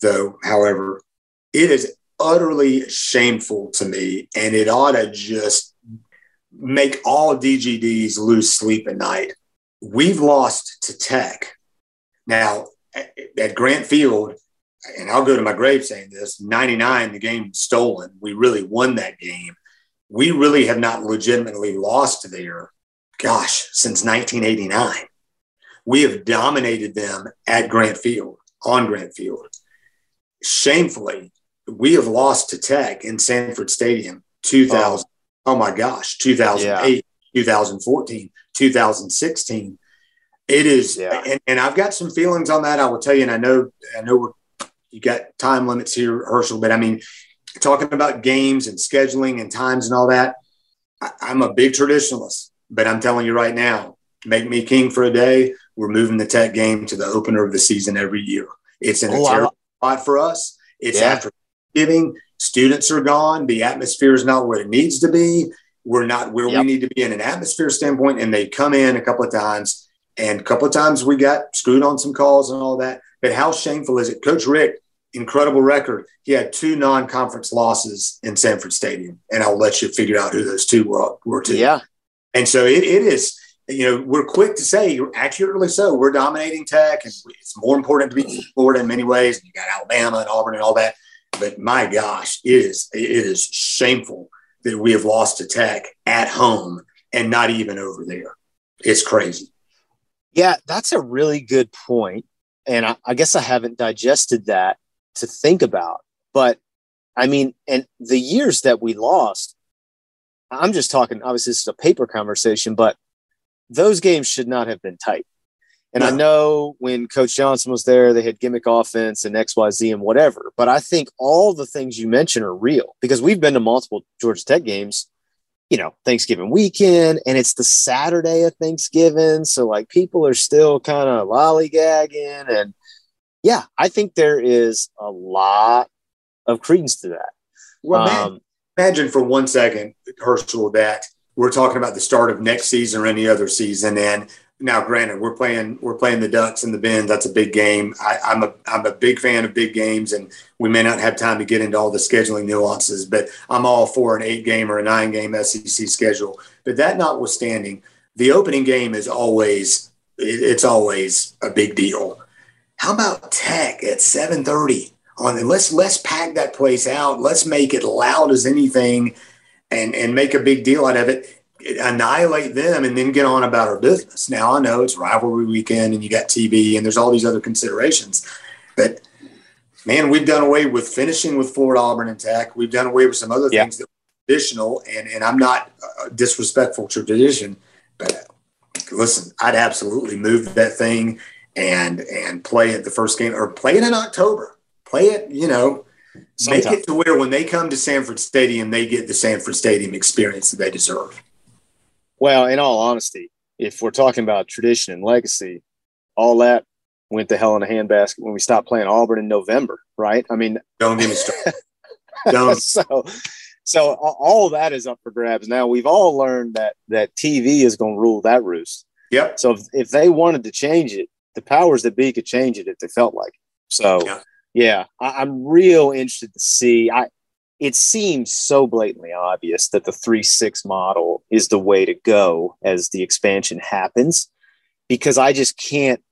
though however it is utterly shameful to me, and it ought to just make all DGDs lose sleep at night. We've lost to Tech. Now, at Grant Field, and I'll go to my grave saying this 99, the game stolen. We really won that game. We really have not legitimately lost there, gosh, since 1989. We have dominated them at Grant Field, on Grant Field. Shamefully, we have lost to Tech in Sanford Stadium 2000. Oh, oh my gosh, 2008, yeah. 2014, 2016. It is, yeah. and, and, I've got some feelings on that. I will tell you, and I know, I know you got time limits here, Herschel, but I mean, talking about games and scheduling and times and all that, I, I'm a big traditionalist, but I'm telling you right now, make me king for a day. We're moving the Tech game to the opener of the season every year. It's in a oh, terrible spot for us. It's yeah. after giving. Students are gone. The atmosphere is not where it needs to be. We're not where yep. we need to be in an atmosphere standpoint. And they come in a couple of times, and a couple of times we got screwed on some calls and all that. But how shameful is it? Coach Richt, incredible record. He had two non-conference losses in Sanford Stadium, and I'll let you figure out who those two were. were two. Yeah. And so it, it is you know, we're quick to say, accurately so, we're dominating tech, and it's more important to be Florida in many ways. And You got Alabama and Auburn and all that. But my gosh, it is it is shameful that we have lost Tech at home and not even over there. It's crazy. Yeah, that's a really good point. And I, I guess I haven't digested that to think about. But I mean, and the years that we lost, I'm just talking, obviously, this is a paper conversation, but those games should not have been tight. And. I know when Coach Johnson was there, they had gimmick offense and XYZ and whatever. But I think all the things you mentioned are real because we've been to multiple Georgia Tech games, you know, Thanksgiving weekend, and it's the Saturday of Thanksgiving. So, like, people are still kind of lollygagging. And yeah, I think there is a lot of credence to that. Well, um, imagine for one second, Herschel, that we're talking about the start of next season or any other season, and now, granted, we're playing we're playing the Ducks in the Benz. That's a big game. I, I'm a I'm a big fan of big games, and we may not have time to get into all the scheduling nuances, but I'm all for an eight game or a nine game SEC schedule. But that notwithstanding, the opening game is always it's always a big deal. How about Tech at 7:30 on? Let's let's pack that place out. Let's make it loud as anything, and and make a big deal out of it annihilate them and then get on about our business. Now I know it's rivalry weekend and you got TV and there's all these other considerations, but man, we've done away with finishing with Florida, Auburn, and Tech. We've done away with some other yeah. things that were traditional, and and I'm not uh, disrespectful to tradition, but listen, I'd absolutely move that thing and and play it the first game or play it in October. Play it, you know. Sometime. Make it to where when they come to Sanford Stadium, they get the Sanford Stadium experience that they deserve. Well, in all honesty, if we're talking about tradition and legacy, all that went to hell in a handbasket when we stopped playing Auburn in November, right? I mean, don't get me started. (laughs) don't. (laughs) so, so all that is up for grabs. Now we've all learned that that TV is going to rule that roost. Yep. So if, if they wanted to change it, the powers that be could change it if they felt like. It. So yeah, yeah I, I'm real interested to see. I it seems so blatantly obvious that the 3 6 model is the way to go as the expansion happens because I just can't,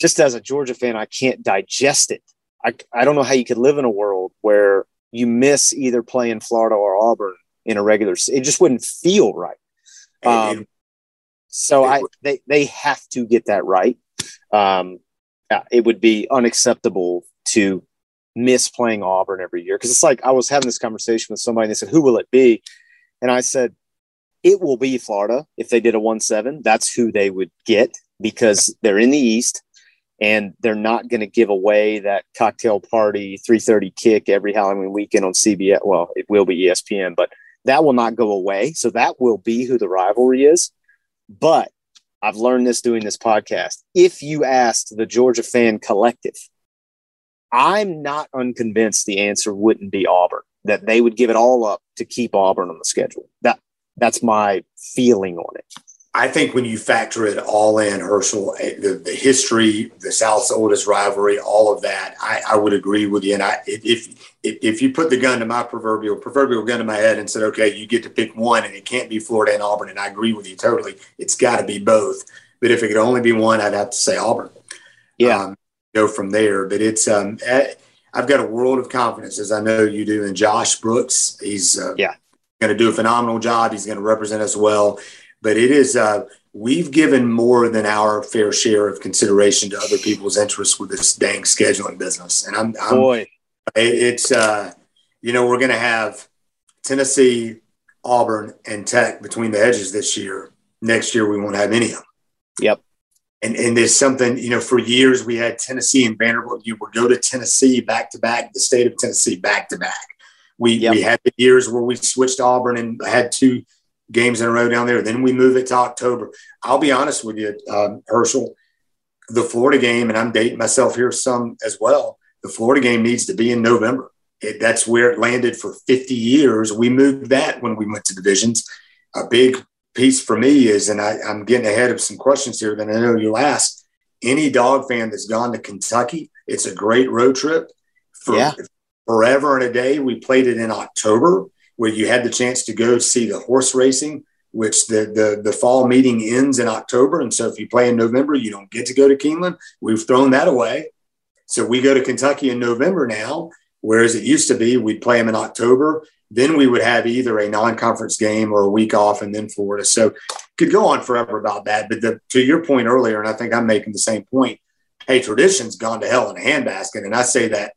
just as a Georgia fan, I can't digest it. I, I don't know how you could live in a world where you miss either playing Florida or Auburn in a regular, it just wouldn't feel right. Um, so I, they, they have to get that right. Um, it would be unacceptable to miss playing Auburn every year. Cause it's like I was having this conversation with somebody and they said, Who will it be? And I said, It will be Florida. If they did a 1 7, that's who they would get because they're in the East and they're not going to give away that cocktail party 330 kick every Halloween weekend on CBS. Well, it will be ESPN, but that will not go away. So that will be who the rivalry is. But I've learned this doing this podcast. If you asked the Georgia fan collective, I'm not unconvinced the answer wouldn't be Auburn, that they would give it all up to keep Auburn on the schedule. That that's my feeling on it. I think when you factor it all in, Herschel, eh, the, the history, the South's oldest rivalry, all of that, I, I would agree with you. And I, if, if if you put the gun to my proverbial proverbial gun to my head and said, okay, you get to pick one, and it can't be Florida and Auburn, and I agree with you totally. It's got to be both. But if it could only be one, I'd have to say Auburn. Yeah. Um, go from there. But it's um, eh, I've got a world of confidence, as I know you do, in Josh Brooks. He's uh, yeah going to do a phenomenal job. He's going to represent us well. But it is uh, we've given more than our fair share of consideration to other people's interests with this dang scheduling business. And I'm, I'm boy, it's uh, you know we're going to have Tennessee, Auburn, and Tech between the edges this year. Next year we won't have any of them. Yep and, and there's something, you know, for years we had Tennessee and Vanderbilt. You would go to Tennessee back to back, the state of Tennessee back to back. We, yep. we had the years where we switched Auburn and had two games in a row down there. Then we move it to October. I'll be honest with you, um, Herschel, the Florida game, and I'm dating myself here some as well. The Florida game needs to be in November. It, that's where it landed for 50 years. We moved that when we went to divisions. A big piece for me is, and I, am getting ahead of some questions here that I know you'll ask. Any dog fan that's gone to Kentucky, it's a great road trip. For yeah. forever and a day, we played it in October, where you had the chance to go see the horse racing, which the the the fall meeting ends in October, and so if you play in November, you don't get to go to Keeneland. We've thrown that away, so we go to Kentucky in November now. Whereas it used to be, we'd play them in October then we would have either a non-conference game or a week off and then Florida. So could go on forever about that. But the, to your point earlier, and I think I'm making the same point, hey, tradition's gone to hell in a handbasket. And I say that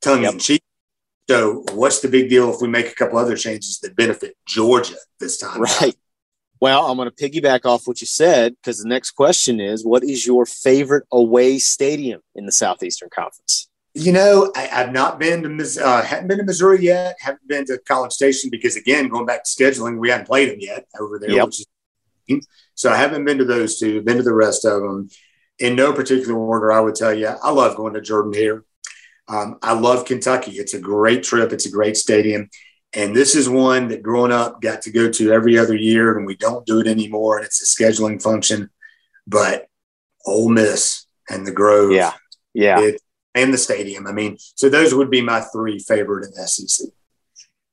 tongue in cheek. So what's the big deal if we make a couple other changes that benefit Georgia this time? Right. Well, I'm going to piggyback off what you said because the next question is what is your favorite away stadium in the Southeastern Conference? You know, I, have not been to uh, haven't been to Missouri yet. Haven't been to College Station because again, going back to scheduling, we haven't played them yet over there. Yep. Is, so I haven't been to those two. Been to the rest of them. In no particular order, I would tell you, I love going to Jordan Hare. Um, I love Kentucky. It's a great trip. It's a great stadium. And this is one that growing up got to go to every other year, and we don't do it anymore. And it's a scheduling function. But Ole Miss and the Grove, Yeah. Yeah. it, and the stadium. I mean, so those would be my three favorite in the SEC.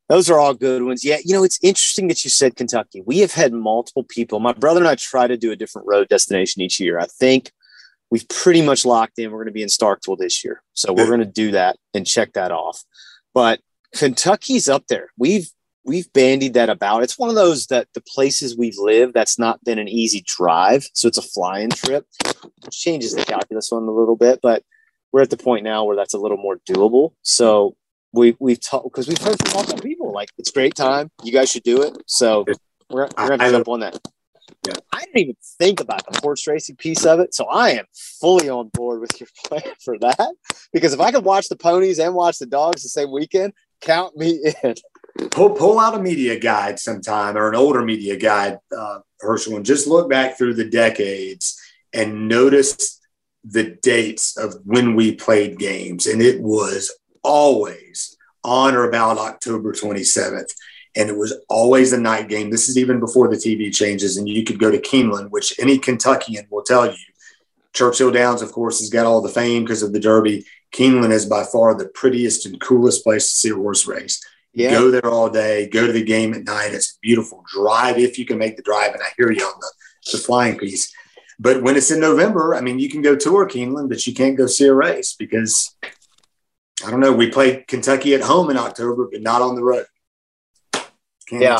Those are all good ones. Yeah, you know, it's interesting that you said Kentucky. We have had multiple people. My brother and I try to do a different road destination each year. I think we've pretty much locked in. We're going to be in Starkville this year. So we're going to do that and check that off. But Kentucky's up there. We've we've bandied that about. It's one of those that the places we've lived that's not been an easy drive. So it's a flying trip, which changes the calculus on a little bit, but we're at the point now where that's a little more doable. So we we've talked because we've heard from multiple people like it's great time. You guys should do it. So we're, we're gonna I- jump on that. Yeah. I didn't even think about the horse racing piece of it, so I am fully on board with your (laughs) plan for that. Because if I could watch the ponies and watch the dogs the same weekend, count me in. pull pull out a media guide sometime or an older media guide, uh, Herschel, and just look back through the decades and notice the dates of when we played games, and it was always on or about October 27th. And it was always a night game. This is even before the TV changes, and you could go to Keeneland, which any Kentuckian will tell you. Churchill Downs, of course, has got all the fame because of the Derby. Keeneland is by far the prettiest and coolest place to see a horse race. Yeah. Go there all day, go to the game at night. It's beautiful drive if you can make the drive. And I hear you on the, the flying piece. But when it's in November, I mean, you can go tour Keeneland, but you can't go see a race because I don't know. We played Kentucky at home in October, but not on the road. Can't Yeah.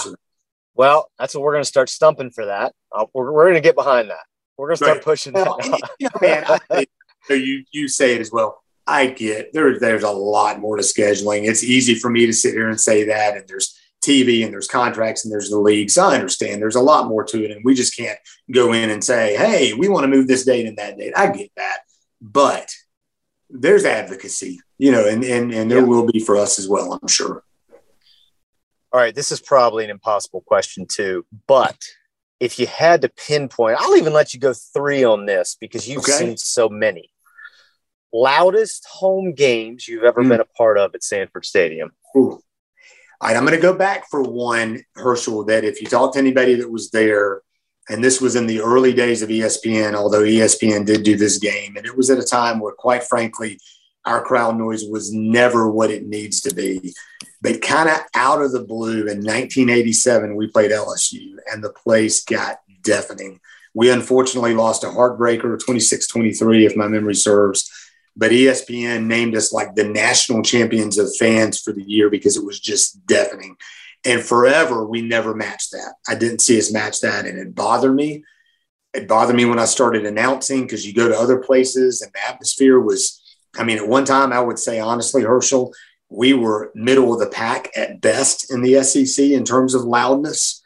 Well, that's what we're going to start stumping for that. Uh, we're we're going to get behind that. We're going to start Right. pushing Well, that. man, I so you you say it as well. I get there. There's a lot more to scheduling. It's easy for me to sit here and say that, and there's TV and there's contracts and there's the leagues. I understand there's a lot more to it, and we just can't go in and say, "Hey, we want to move this date and that date." I get that, but there's advocacy, you know, and and and there Yeah. will be for us as well. I'm sure. All right, this is probably an impossible question too, but if you had to pinpoint, I'll even let you go three on this because you've Okay. seen so many. Loudest home games you've ever Hmm. been a part of at Sanford Stadium. Ooh. All right, I'm going to go back for one, Herschel, that if you talk to anybody that was there, and this was in the early days of ESPN, although ESPN did do this game, and it was at a time where, quite frankly, our crowd noise was never what it needs to be. But kind of out of the blue in 1987, we played LSU, and the place got deafening. We unfortunately lost a heartbreaker, 26 23, if my memory serves but ESPN named us like the national champions of fans for the year because it was just deafening. And forever, we never matched that. I didn't see us match that, and it bothered me. It bothered me when I started announcing because you go to other places and the atmosphere was. I mean, at one time, I would say honestly, Herschel, we were middle of the pack at best in the SEC in terms of loudness.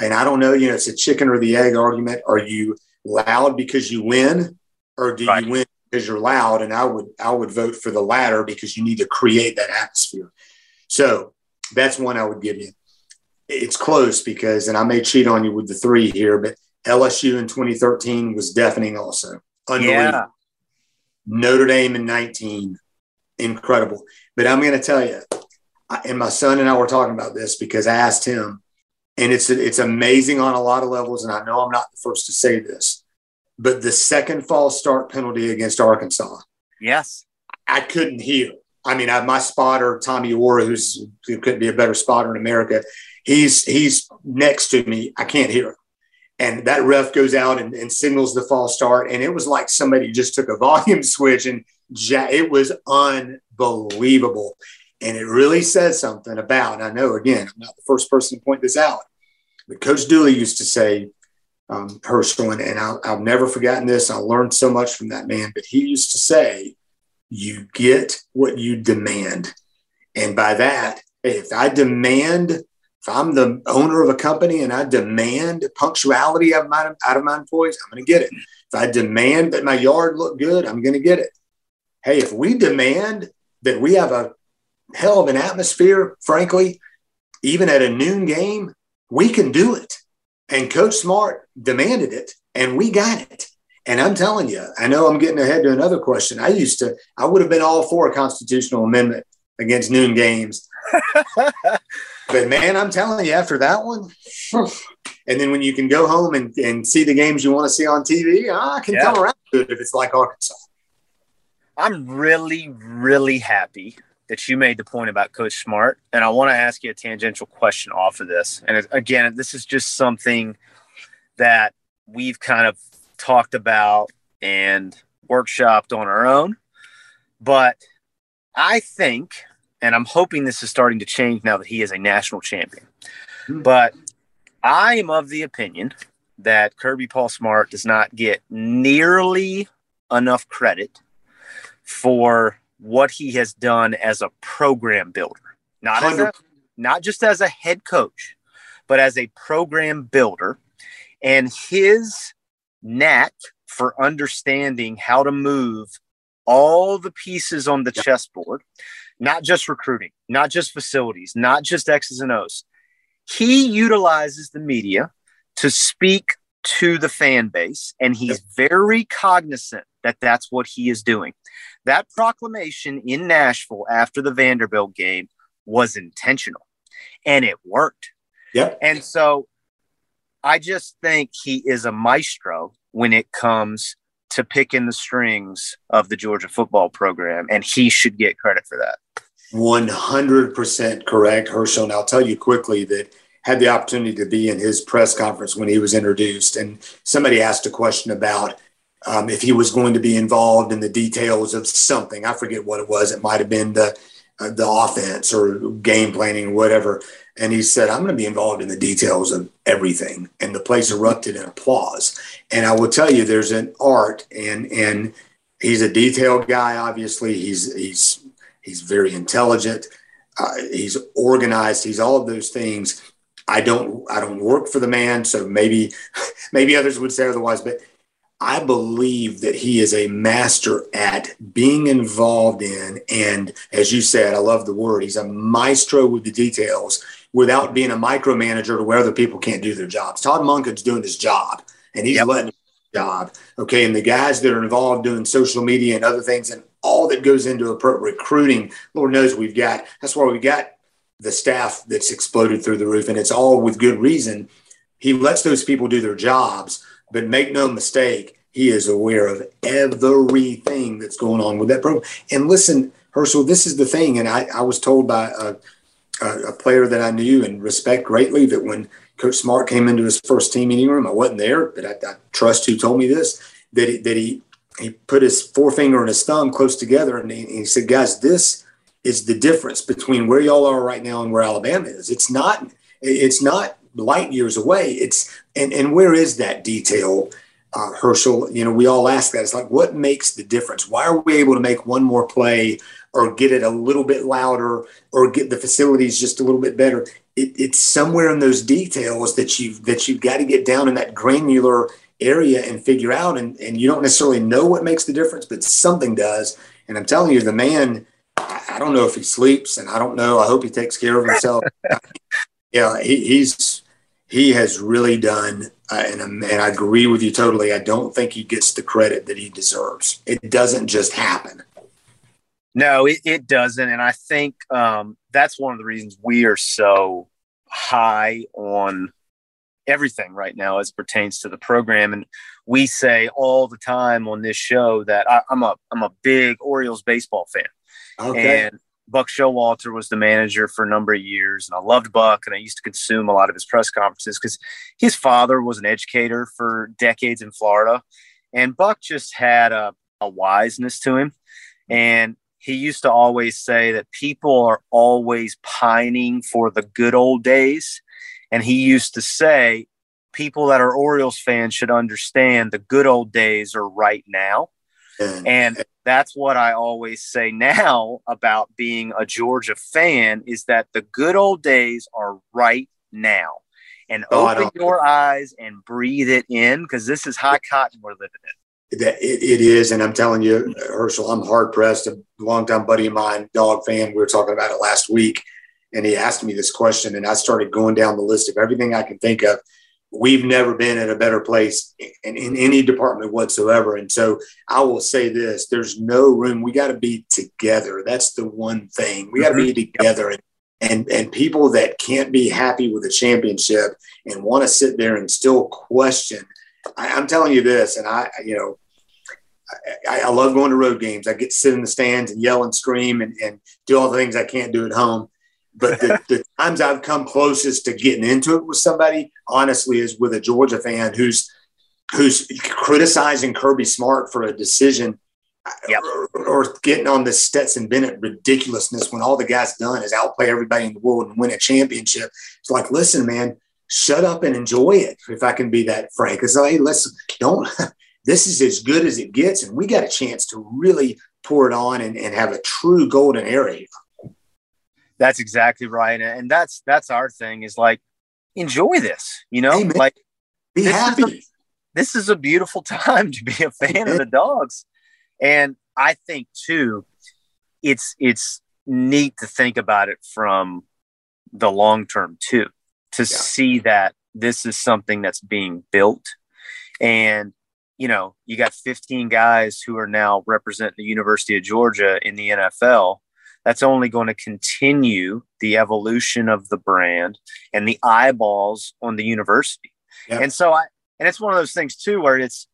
And I don't know, you know, it's a chicken or the egg argument. Are you loud because you win, or do Right. you win because you're loud? And I would I would vote for the latter because you need to create that atmosphere. So that's one I would give you. It's close because, and I may cheat on you with the three here, but LSU in 2013 was deafening also. Unbelievable. Yeah. Notre Dame in 19, incredible. But I'm going to tell you, I, and my son and I were talking about this because I asked him, and it's it's amazing on a lot of levels. And I know I'm not the first to say this, but the second false start penalty against Arkansas, Yes. I couldn't hear. I mean, I, my spotter, Tommy Orr, who's who couldn't be a better spotter in America, he's he's next to me. I can't hear him. And that ref goes out and, and signals the false start. And it was like somebody just took a (laughs) volume switch and ja- it was unbelievable. And it really says something about, I know, again, I'm not the first person to point this out, but Coach Dooley used to say, um, Herschel, and, and I'll, I've never forgotten this. I learned so much from that man, but he used to say, you get what you demand. And by that, if I demand, if I'm the owner of a company and I demand punctuality out of my, out of my employees, I'm going to get it. If I demand that my yard look good, I'm going to get it. Hey, if we demand that we have a hell of an atmosphere, frankly, even at a noon game, we can do it. And Coach Smart demanded it, and we got it. And I'm telling you, I know I'm getting ahead to another question. I used to, I would have been all for a constitutional amendment against noon games. (laughs) but man, I'm telling you, after that one, (laughs) and then when you can go home and, and see the games you want to see on TV, I can yeah. come around to it if it's like Arkansas. I'm really, really happy that you made the point about Coach Smart. And I want to ask you a tangential question off of this. And again, this is just something that we've kind of talked about and workshopped on our own. But I think, and I'm hoping this is starting to change now that he is a national champion, mm-hmm. but I am of the opinion that Kirby Paul Smart does not get nearly enough credit for what he has done as a program builder, not as a, not just as a head coach, but as a program builder, and his knack for understanding how to move all the pieces on the chessboard, not just recruiting, not just facilities, not just X's and O's. He utilizes the media to speak to the fan base, and he's very cognizant that that's what he is doing. That proclamation in Nashville after the Vanderbilt game was intentional and it worked. Yeah. And so I just think he is a maestro when it comes to picking the strings of the Georgia football program, and he should get credit for that. 100% correct, Herschel. And I'll tell you quickly that had the opportunity to be in his press conference when he was introduced, and somebody asked a question about um, if he was going to be involved in the details of something. I forget what it was. It might have been the uh, the offense or game planning or whatever. And he said, "I'm going to be involved in the details of everything." And the place erupted in applause. And I will tell you, there's an art, and and he's a detailed guy. Obviously, he's he's he's very intelligent. Uh, he's organized. He's all of those things. I don't I don't work for the man, so maybe (laughs) maybe others would say otherwise, but I believe that he is a master at being involved in, and as you said, I love the word, he's a maestro with the details without being a micromanager to where other people can't do their jobs. Todd Monken's doing his job, and he's yep. letting his job. Okay, and the guys that are involved doing social media and other things, and all that goes into a recruiting, Lord knows we've got. That's why we got the staff that's exploded through the roof, and it's all with good reason. He lets those people do their jobs but make no mistake, he is aware of everything that's going on with that program. And listen, Herschel, this is the thing. And I, I was told by a, a, a, player that I knew and respect greatly that when Coach Smart came into his first team meeting room, I wasn't there, but I, I trust who told me this that he, that he he put his forefinger and his thumb close together and he, he said, "Guys, this is the difference between where y'all are right now and where Alabama is. It's not it's not light years away. It's and and where is that detail, uh, Herschel? You know, we all ask that. It's like, what makes the difference? Why are we able to make one more play, or get it a little bit louder, or get the facilities just a little bit better? It, it's somewhere in those details that you've that you've got to get down in that granular area and figure out. And and you don't necessarily know what makes the difference, but something does. And I'm telling you, the man. I don't know if he sleeps, and I don't know. I hope he takes care of himself. (laughs) yeah, he, he's he has really done, uh, and, and I agree with you totally. I don't think he gets the credit that he deserves. It doesn't just happen. No, it, it doesn't. And I think um, that's one of the reasons we are so high on everything right now as pertains to the program. And we say all the time on this show that I, am a I'm a big Orioles baseball fan. Okay. And Buck Showalter was the manager for a number of years, and I loved Buck, and I used to consume a lot of his press conferences because his father was an educator for decades in Florida, and Buck just had a, a wiseness to him, and he used to always say that people are always pining for the good old days, and he used to say people that are Orioles fans should understand the good old days are right now. Mm. And that's what I always say now about being a Georgia fan is that the good old days are right now. And oh, open your eyes and breathe it in because this is high cotton we're living in. That it, it is, and I'm telling you, Herschel, I'm hard pressed. A longtime buddy of mine, dog fan, we were talking about it last week, and he asked me this question, and I started going down the list of everything I can think of. We've never been at a better place in, in any department whatsoever. And so I will say this there's no room. We got to be together. That's the one thing. We got to be mm-hmm. together. And, and, and people that can't be happy with a championship and want to sit there and still question. I, I'm telling you this, and I, you know, I, I, love going to road games. I get to sit in the stands and yell and scream and, and do all the things I can't do at home. But the, the, times I've come closest to getting into it with somebody, honestly, is with a Georgia fan who's who's criticizing Kirby Smart for a decision yep. or, or, getting on the Stetson Bennett ridiculousness when all the guy's done is outplay everybody in the world and win a championship. It's like, listen, man, shut up and enjoy it. If I can be that frank, it's like, hey, let's don't. (laughs) this is as good as it gets, and we got a chance to really pour it on and, and have a true golden era here. That's exactly right, and that's that's our thing is like enjoy this, you know, hey, like be happy. Is a, this is a beautiful (laughs) time to be a fan of the dogs, and I think too, it's it's neat to think about it from the long term too, to yeah. see that this is something that's being built, and you know, you got 15 guys who are now representing the University of Georgia in the NFL that's only going to continue the evolution of the brand and the eyeballs on the university. Yep. And so I, and it's one of those things too, where it's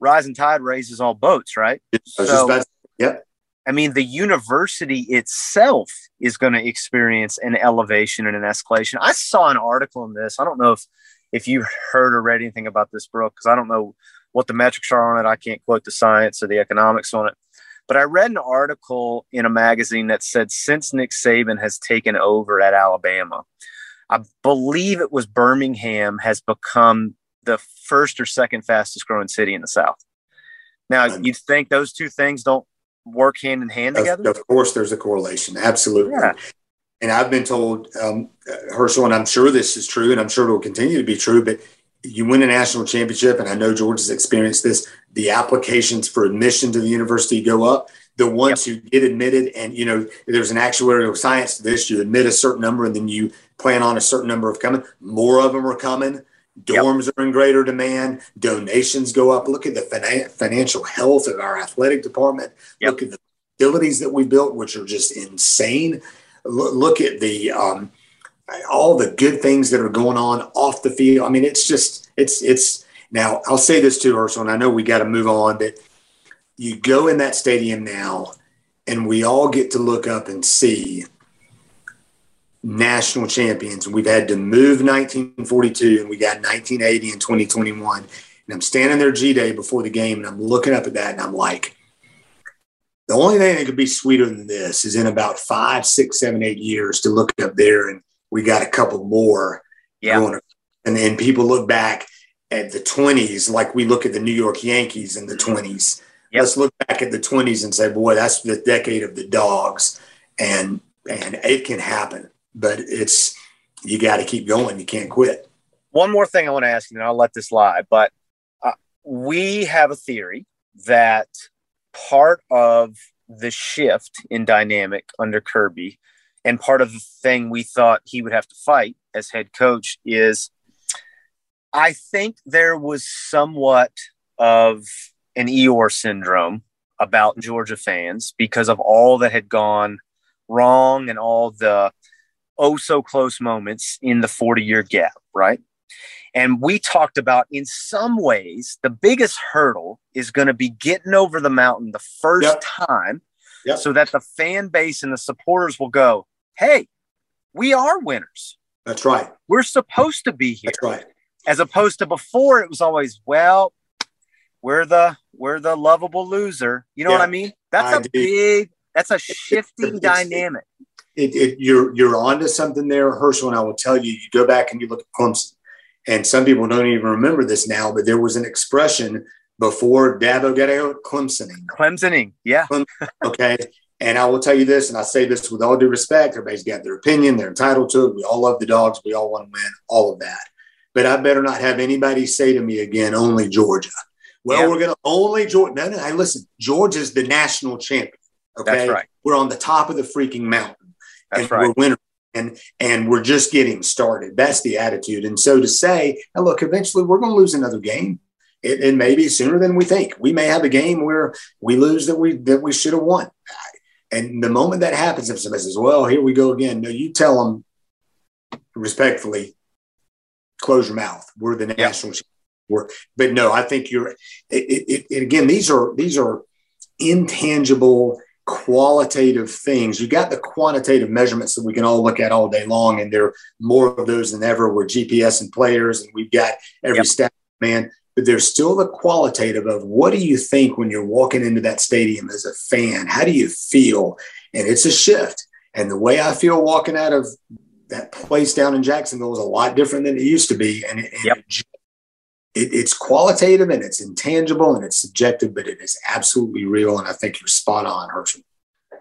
rising tide raises all boats, right? So, yeah. I mean, the university itself is going to experience an elevation and an escalation. I saw an article on this. I don't know if if you heard or read anything about this, Brook, because I don't know what the metrics are on it. I can't quote the science or the economics on it. But I read an article in a magazine that said since Nick Saban has taken over at Alabama, I believe it was Birmingham has become the first or second fastest growing city in the South. Now, you'd think those two things don't work hand in hand together? Of course, there's a correlation. Absolutely. Yeah. And I've been told, um, Herschel, and I'm sure this is true, and I'm sure it will continue to be true, but you win a national championship, and I know Georgia's experienced this. The applications for admission to the university go up. The ones yep. who get admitted, and you know, there's an actuarial science to this. You admit a certain number, and then you plan on a certain number of coming. More of them are coming. Dorms yep. are in greater demand. Donations go up. Look at the finan- financial health of our athletic department. Yep. Look at the facilities that we built, which are just insane. Look, look at the um, all the good things that are going on off the field. I mean, it's just it's it's now. I'll say this too, Ursula, and I know we got to move on, but you go in that stadium now, and we all get to look up and see national champions. We've had to move 1942, and we got 1980 and 2021. And I'm standing there G Day before the game, and I'm looking up at that, and I'm like, the only thing that could be sweeter than this is in about five, six, seven, eight years to look up there and we got a couple more. Yeah. Going, and then people look back at the 20s, like we look at the New York Yankees in the 20s. Yep. Let's look back at the 20s and say, boy, that's the decade of the dogs. And and it can happen, but it's you got to keep going. You can't quit. One more thing I want to ask you, and I'll let this lie, but uh, we have a theory that part of the shift in dynamic under Kirby and part of the thing we thought he would have to fight as head coach is I think there was somewhat of an Eeyore syndrome about Georgia fans because of all that had gone wrong and all the oh so close moments in the 40 year gap, right? And we talked about in some ways, the biggest hurdle is going to be getting over the mountain the first yep. time yep. so that the fan base and the supporters will go, hey, we are winners. That's right. We're supposed to be here. That's right. As opposed to before, it was always, well, we're the we're the lovable loser. You know yeah, what I mean? That's I a do. big, that's a shifting dynamic. It, it, you're you're onto something there, Herschel. And I will tell you, you go back and you look at Clemson, and some people don't even remember this now, but there was an expression before Dabo got out, Clemsoning. Clemsoning, yeah. (laughs) okay. And I will tell you this, and I say this with all due respect everybody's got their opinion, they're entitled to it. We all love the dogs, we all want to win, all of that. But I better not have anybody say to me again, only Georgia. Well, yeah. we're going to only Georgia. No, no, I listen, Georgia's the national champion. Okay. That's right. We're on the top of the freaking mountain. That's and right. we're winners. and and we're just getting started. That's the attitude. And so to say, hey, look, eventually we're going to lose another game. It, it may be sooner than we think. We may have a game where we lose that we that we should have won. And the moment that happens, if somebody says, "Well, here we go again," no, you tell them respectfully, close your mouth. We're the national. Yeah. We're, but no, I think you're. It, it, again, these are these are intangible qualitative things. You got the quantitative measurements that we can all look at all day long, and there are more of those than ever. We're GPS and players, and we've got every yep. stat man. But there's still the qualitative of what do you think when you're walking into that stadium as a fan? How do you feel? And it's a shift. And the way I feel walking out of that place down in Jacksonville is a lot different than it used to be. And, it, yep. it, it, it's qualitative and it's intangible and it's subjective, but it is absolutely real. And I think you're spot on, Herschel.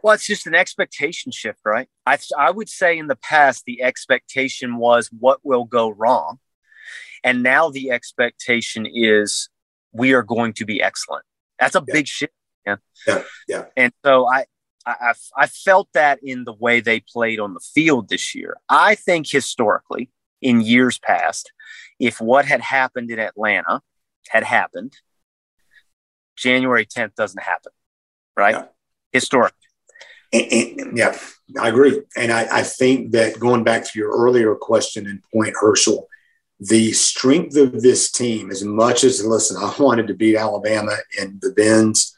Well, it's just an expectation shift, right? I, I would say in the past, the expectation was what will go wrong. And now the expectation is we are going to be excellent. That's a yeah. big shift. Yeah. Yeah. Yeah. And so I, I, I felt that in the way they played on the field this year. I think historically, in years past, if what had happened in Atlanta had happened, January 10th doesn't happen, right? Yeah. Historic. And, and, yeah, I agree. And I, I think that going back to your earlier question and point, Herschel, the strength of this team, as much as, listen, I wanted to beat Alabama in the Benz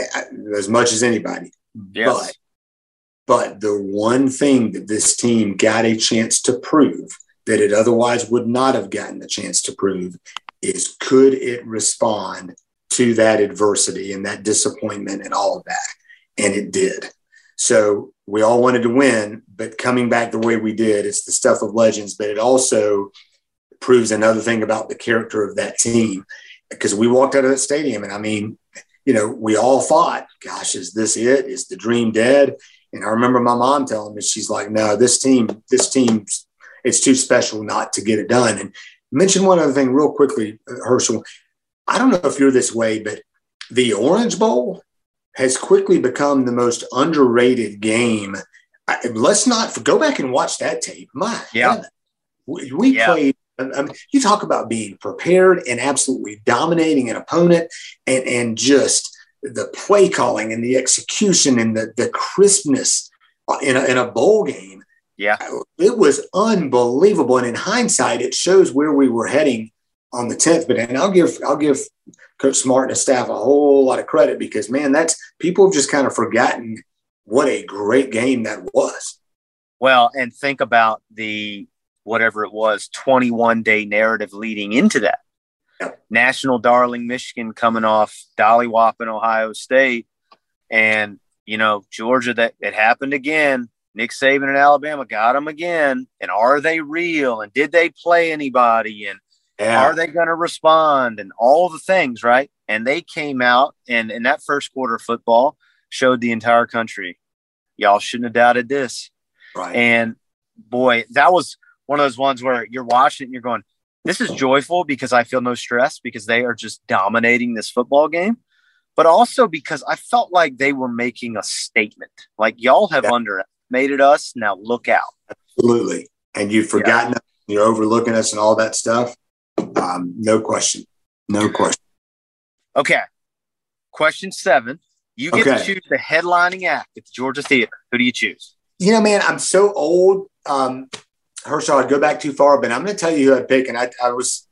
uh, as much as anybody. Yes. But, but the one thing that this team got a chance to prove that it otherwise would not have gotten the chance to prove is could it respond to that adversity and that disappointment and all of that? And it did. So we all wanted to win, but coming back the way we did, it's the stuff of legends, but it also proves another thing about the character of that team. Because we walked out of that stadium, and I mean, you know, we all thought, gosh, is this it? Is the dream dead? And I remember my mom telling me, she's like, no, this team, this team, it's too special not to get it done. And mention one other thing real quickly, Herschel. I don't know if you're this way, but the Orange Bowl has quickly become the most underrated game. let's not go back and watch that tape. My yeah. we, we yeah. played. I mean, you talk about being prepared and absolutely dominating an opponent, and and just the play calling and the execution and the the crispness uh, in a, in a bowl game yeah. It was unbelievable. And in hindsight, it shows where we were heading on the 10th. But and I'll give I'll give Coach Smart and his staff a whole lot of credit because man, that's people have just kind of forgotten what a great game that was. Well, and think about the whatever it was, 21 day narrative leading into that. National darling Michigan coming off Dolly Whopping Ohio State. And, you know, Georgia, that it happened again Nick Saban and Alabama got them again. And are they real? And did they play anybody? And yeah. are they going to respond? And all the things, right? And they came out and in that first quarter of football showed the entire country, y'all shouldn't have doubted this. Right. And boy, that was one of those ones where you're watching it and you're going, this is joyful because I feel no stress because they are just dominating this football game but also because I felt like they were making a statement. Like y'all have yeah. under underestimated us. Now look out. Absolutely. And you've forgotten yeah. us, you're overlooking us and all that stuff. Um, no question. No question. Okay. Question seven. You get okay. to choose the headlining act at the Georgia Theater. Who do you choose? You know, man, I'm so old. Um, Herschel, I'd go back too far, but I'm going to tell you who I'd pick. And I, I was,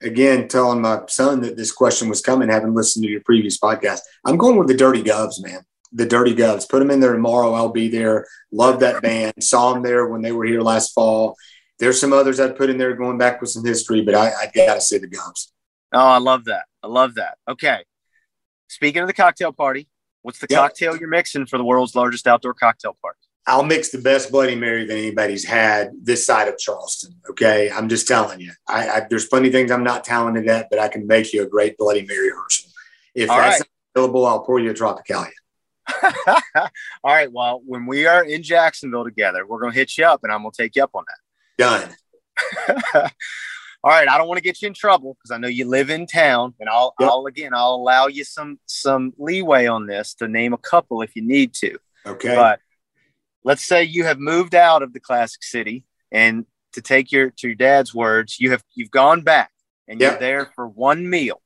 again, telling my son that this question was coming, having listened to your previous podcast. I'm going with the Dirty Govs, man the Dirty Govs. Put them in there tomorrow. I'll be there. Love that band. Saw them there when they were here last fall. There's some others I'd put in there going back with some history, but I, I got to say the Govs. Oh, I love that. I love that. Okay. Speaking of the cocktail party, what's the yep. cocktail you're mixing for the world's largest outdoor cocktail party? I'll mix the best Bloody Mary that anybody's had this side of Charleston. Okay. I'm just telling you. I, I there's plenty of things I'm not talented at, but I can make you a great Bloody Mary Herschel. If All that's right. available, I'll pour you a Tropicalia. (laughs) All right. Well, when we are in Jacksonville together, we're going to hit you up and I'm going to take you up on that. Done. (laughs) All right. I don't want to get you in trouble because I know you live in town and I'll, yep. I'll, again, I'll allow you some, some leeway on this to name a couple if you need to. Okay. But let's say you have moved out of the classic city and to take your to your dad's words, you have you've gone back and Yep. you're there for one meal.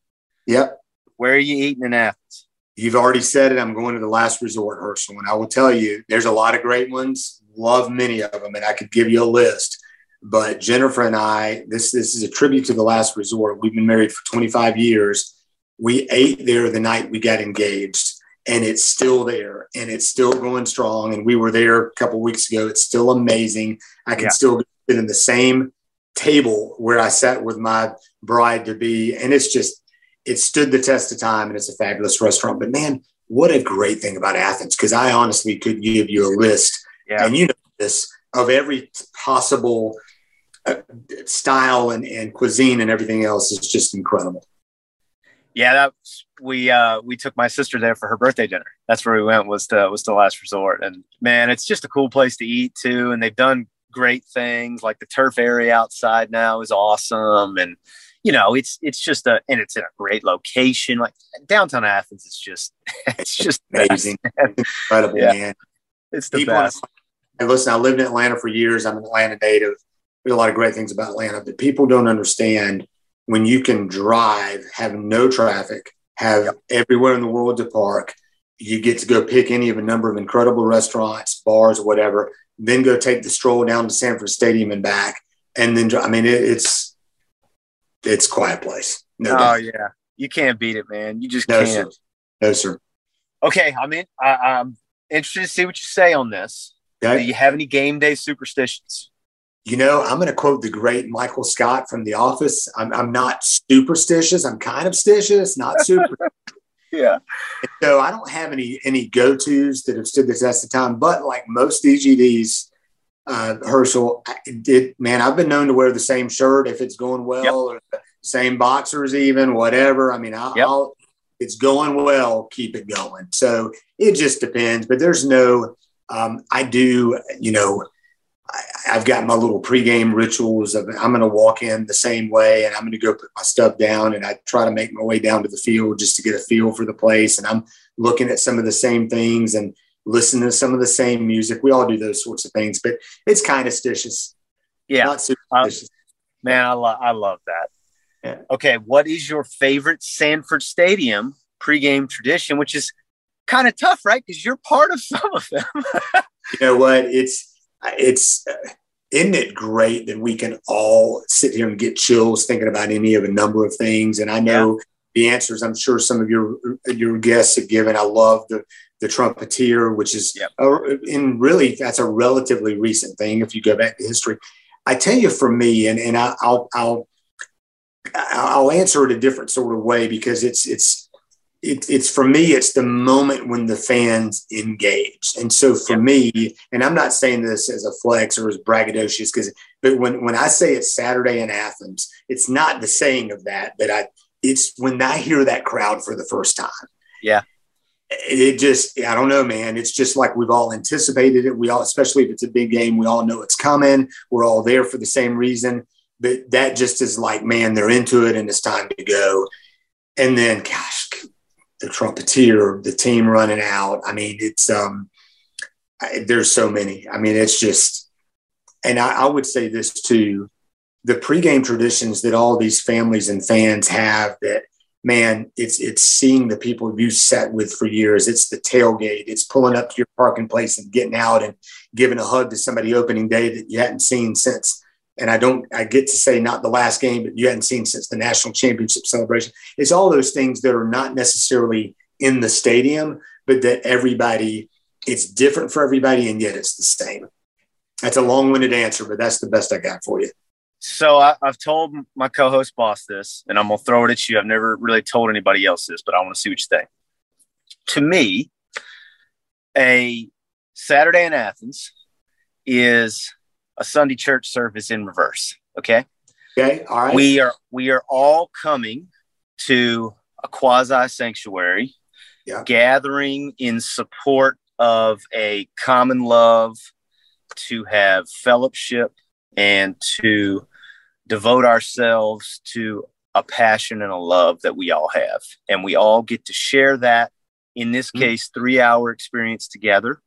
Yep. Where are you eating in Athens? You've already said it. I'm going to the last resort, Herschel. And I will tell you, there's a lot of great ones. Love many of them. And I could give you a list. But Jennifer and I, this, this is a tribute to the last resort. We've been married for 25 years. We ate there the night we got engaged. And it's still there and it's still going strong. And we were there a couple weeks ago. It's still amazing. I can Yeah. still sit in the same table where I sat with my bride to be. And it's just, it stood the test of time and it's a fabulous restaurant. But man, what a great thing about Athens. Because I honestly could give you a list, Yeah. and you know this, of every possible uh, style and, and cuisine and everything else is just incredible. Yeah, that we uh we took my sister there for her birthday dinner. That's where we went was to was to last resort. And man, it's just a cool place to eat too. And they've done great things like the turf area outside now is awesome. And you know, it's it's just a and it's in a great location. Like downtown Athens is just (laughs) it's just Amazing. best. Incredible, Yeah. man. It's the People, best. and listen, I lived in Atlanta for years. I'm an Atlanta native. There's a lot of great things about Atlanta, but people don't understand when you can drive, have no traffic, have everywhere in the world to park. You get to go pick any of a number of incredible restaurants, bars, whatever. Then go take the stroll down to Sanford Stadium and back, and then I mean it, it's it's quiet place. No, Oh doubt. yeah. You can't beat it, man. You just no, can't. sir, no, sir. Okay, I'm in I, I'm interested to see what you say on this. Do you have any game day superstitions? You know, I'm going to quote the great Michael Scott from The Office. I'm, I'm not superstitious. I'm kind of stitious, not super. (laughs) Yeah. so I don't have any any go tos that have stood the test of time. But like most DGDs, uh, Herschel I did. Man, I've been known to wear the same shirt if it's going well, Yep. or the same boxers, even whatever. I mean, I'll, Yep. I'll it's going well, keep it going. So it just depends. But there's no. Um, I do, you know. I, I've got my little pregame rituals of I'm going to walk in the same way and I'm going to go put my stuff down and I try to make my way down to the field just to get a feel for the place. And I'm looking at some of the same things and listening to some of the same music. We all do those sorts of things, but it's kind of stitious, Yeah. not superstitious. Uh, man, I, lo- I love that. Yeah. Okay, what is your favorite Sanford Stadium pregame tradition? Which is kind of tough, right? Because you're part of some of them. (laughs) you know what? It's it's uh, isn't it great that we can all sit here and get chills thinking about any of a number of things? And I know the answers. I'm sure some of your your guests have given. I love the the trumpeter, which is Yep. a, in really that's a relatively recent thing if you go back to history. I tell you, for me, and and I, I'll I'll I'll answer it a different sort of way because it's it's it, it's for me it's the moment when the fans engage. And so for me and i'm not saying this as a flex or as braggadocious because but when when i say it's saturday in athens it's not the saying of that but i it's when i hear that crowd for the first time. Yeah. it just i don't know man. It's just like we've all anticipated it. We all especially if it's a big game we all know it's coming. We're all there for the same reason. But that just is like man they're into it and it's time to go. And then gosh the trumpeter the team running out. I mean it's um I, there's so many. I mean it's just and I, I would say this too the pregame traditions that all these families and fans have that man it's it's seeing the people you sat with for years. It's the tailgate. It's pulling up to your parking place and getting out and giving a hug to somebody opening day that you hadn't seen since and I don't, I get to say not the last game, but you hadn't seen since the national championship celebration. It's all those things that are not necessarily in the stadium, but that everybody, it's different for everybody, and yet it's the same. That's a long winded answer, but that's the best I got for you. So I, I've told my co-host boss this, and I'm gonna throw it at you. I've never really told anybody else this, but I want to see what you think. To me, a Saturday in Athens is a Sunday church service in reverse. Okay. Okay. All right. we are we are all coming to a quasi sanctuary Yeah. gathering in support of a common love to have fellowship and to devote ourselves to a passion and a love that we all have and we all get to share that in this Mhm. case 3 hour experience together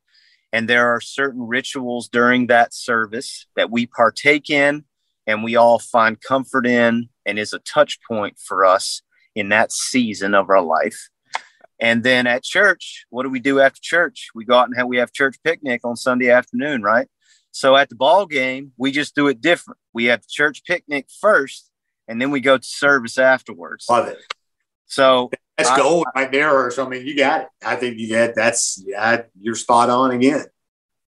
And there are certain rituals during that service that we partake in and we all find comfort in and is a touch point for us in that season of our life. And then at church, what do we do after church? We go out and have, we have church picnic on Sunday afternoon, right? So at the ball game, we just do it different. We have church picnic first, and then we go to service afterwards. Love it. So that's gold right there. Or So I mean, you got it. I think you got that's yeah, you're spot on again.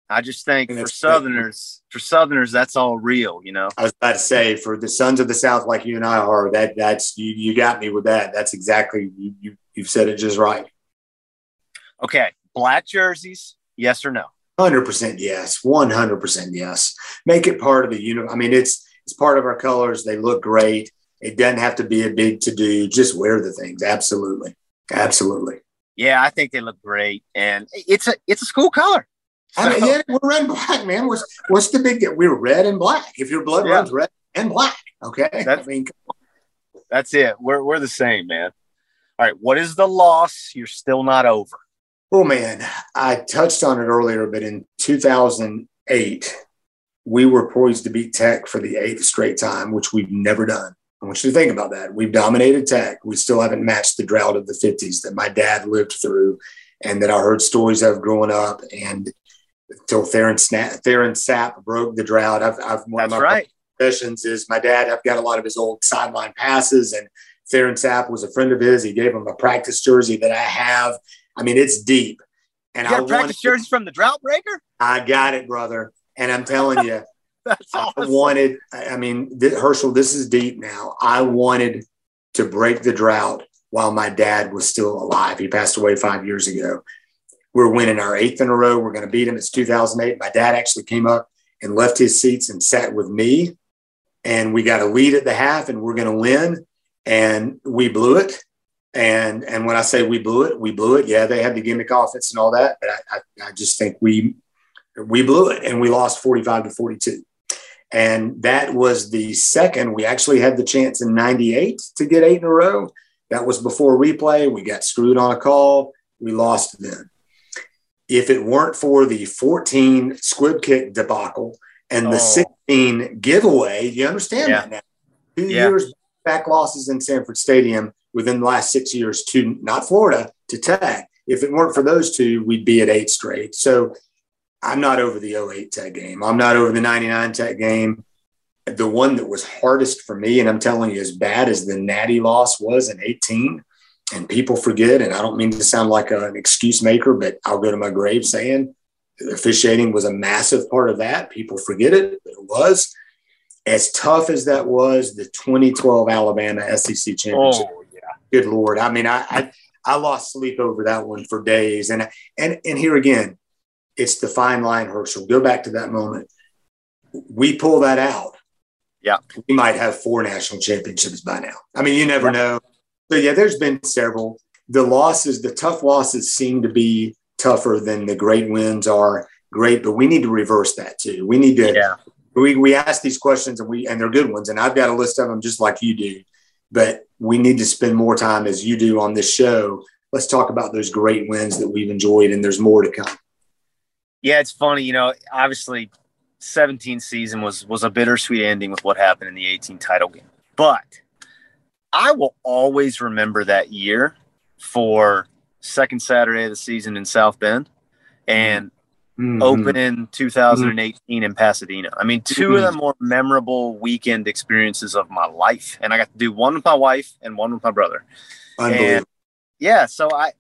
I just think for Southerners, for Southerners, that's all real, you know. I was about to say for the sons of the South, like you and I are, that that's you. You got me with that. That's exactly you. you you've said it just right. Okay, black jerseys, yes or no? Hundred percent yes. One hundred percent yes. Make it part of the uniform. I mean, it's it's part of our colors. They look great. It doesn't have to be a big to do. Just wear the things. Absolutely, absolutely. Yeah, I think they look great, and it's a it's a school color. So. I mean, yeah, we're red and black, man. What's what's the big deal? We're red and black. If your blood yeah. runs red and black, okay. That's, I mean, that's it. We're we're the same, man. All right, what is the loss you're still not over? Oh man, I touched on it earlier, but in 2008, we were poised to beat Tech for the eighth straight time, which we've never done. I want you to think about that. We've dominated Tech. We still haven't matched the drought of the 50s that my dad lived through and that I heard stories of growing up. And until Theron, Sna- Theron Sapp broke the drought, I've, I've one That's of my right. professions is my dad. I've got a lot of his old sideline passes, and Theron Sapp was a friend of his. He gave him a practice jersey that I have. I mean, it's deep. And you got I practice jerseys from the drought breaker? I got it, brother. And I'm telling you, (laughs) That's awesome. I wanted, I mean, th- Herschel, this is deep now. I wanted to break the drought while my dad was still alive. He passed away five years ago. We're winning our eighth in a row. We're going to beat him. It's 2008. My dad actually came up and left his seats and sat with me. And we got a lead at the half and we're going to win. And we blew it. And and when I say we blew it, we blew it. Yeah, they had the gimmick offense and all that, but I, I, I just think we we blew it and we lost 45 to 42. And that was the second. We actually had the chance in 98 to get eight in a row. That was before replay. We got screwed on a call. We lost then. If it weren't for the 14 squib kick debacle and the oh. 16 giveaway, you understand yeah. that now. Two yeah. years back losses in Sanford Stadium within the last six years to not Florida to Tech. If it weren't for those two, we'd be at eight straight. So I'm not over the 08 Tech game. I'm not over the 99 Tech game. The one that was hardest for me, and I'm telling you, as bad as the Natty loss was in 18, and people forget, and I don't mean to sound like an excuse maker, but I'll go to my grave saying officiating was a massive part of that. People forget it, but it was. As tough as that was, the 2012 Alabama SEC championship. Oh, yeah. Good Lord. I mean, I, I, I lost sleep over that one for days. And, and, and here again, it's the fine line, Herschel. Go back to that moment. We pull that out. Yeah. We might have four national championships by now. I mean, you never yeah. know. So, yeah, there's been several. The losses, the tough losses seem to be tougher than the great wins are great, but we need to reverse that too. We need to, yeah. we, we ask these questions and we, and they're good ones. And I've got a list of them just like you do, but we need to spend more time as you do on this show. Let's talk about those great wins that we've enjoyed and there's more to come. Yeah, it's funny. You know, obviously, 17 season was was a bittersweet ending with what happened in the 18 title game. But I will always remember that year for second Saturday of the season in South Bend and mm-hmm. opening 2018 mm-hmm. in Pasadena. I mean, 2 mm-hmm. of the more memorable weekend experiences of my life. And I got to do one with my wife and one with my brother. And yeah, so I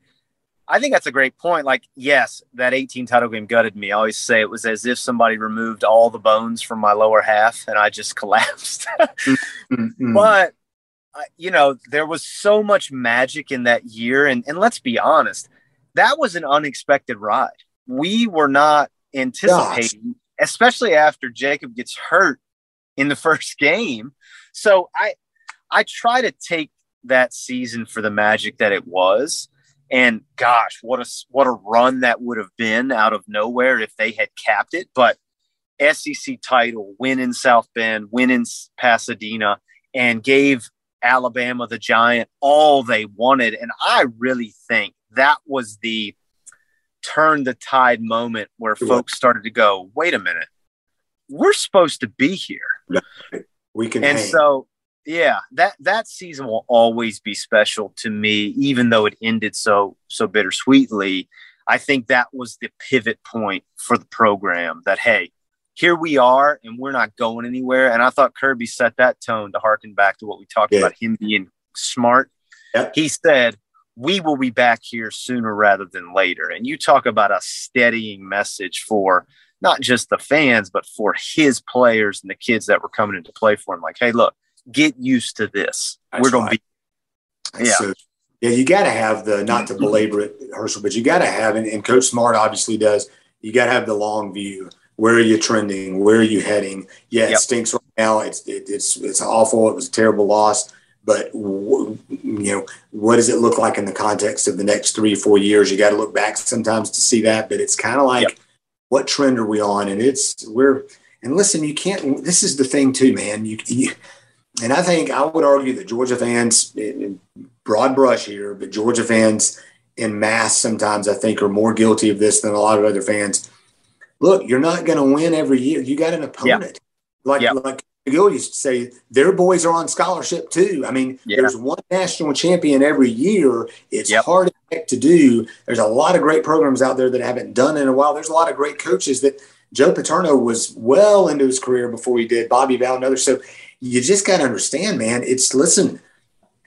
I think that's a great point. Like, yes, that 18 title game gutted me. I always say it was as if somebody removed all the bones from my lower half and I just (laughs) collapsed. mm-hmm. But, you know, there was so much magic in that year. And, and let's be honest, that was an unexpected ride. We were not anticipating, Gosh. especially after Jacob gets hurt in the (laughs) first game. So I, I try to take that season for the magic that it was and gosh, what a what a run that would have been out of nowhere if they had capped it. But SEC title, win in South Bend, win in Pasadena, and gave Alabama the Giant all they wanted. And I really think that was the turn the tide moment where folks started to go, wait a minute, we're supposed to be here. We can and hang. so yeah, that that season will always be special to me, even though it ended so so bittersweetly. I think that was the pivot point for the program that hey, here we are and we're not going anywhere. And I thought Kirby set that tone to harken back to what we talked Yeah. about him being smart. Yep. He said, We will be back here sooner rather than later. And you talk about a steadying message for not just the fans, but for his players and the kids that were coming into play for him. Like, hey, look, get used to this. That's we're going right. to be, yeah. So, yeah, you got to have the not to belabor it, Herschel, but you got to have, and, and Coach Smart obviously does. You got to have the long view. Where are you trending? Where are you heading? Yeah, it Yep. stinks right now. It's it, it's it's awful. It was a terrible loss, but w- you know what does it look like in the context of the next three four years? You got to look back sometimes to see that, but it's kind of like Yep. what trend are we on? And it's we're and listen, you can't. This is the thing too, man. You, you and I think I would argue that Georgia fans, broad brush here, but Georgia fans in mass sometimes I think are more guilty of this than a lot of other fans. Look, you're not going to win every year. You got an opponent. Like Yeah. like Magill used to say, their boys are on scholarship too. I mean, Yeah. there's one national champion every year. It's Yep. hard to do. There's a lot of great programs out there that haven't done in a while. There's a lot of great coaches that Joe Paterno was well into his career before he did. Bobby Val and others. So you just got to understand, man. It's listen,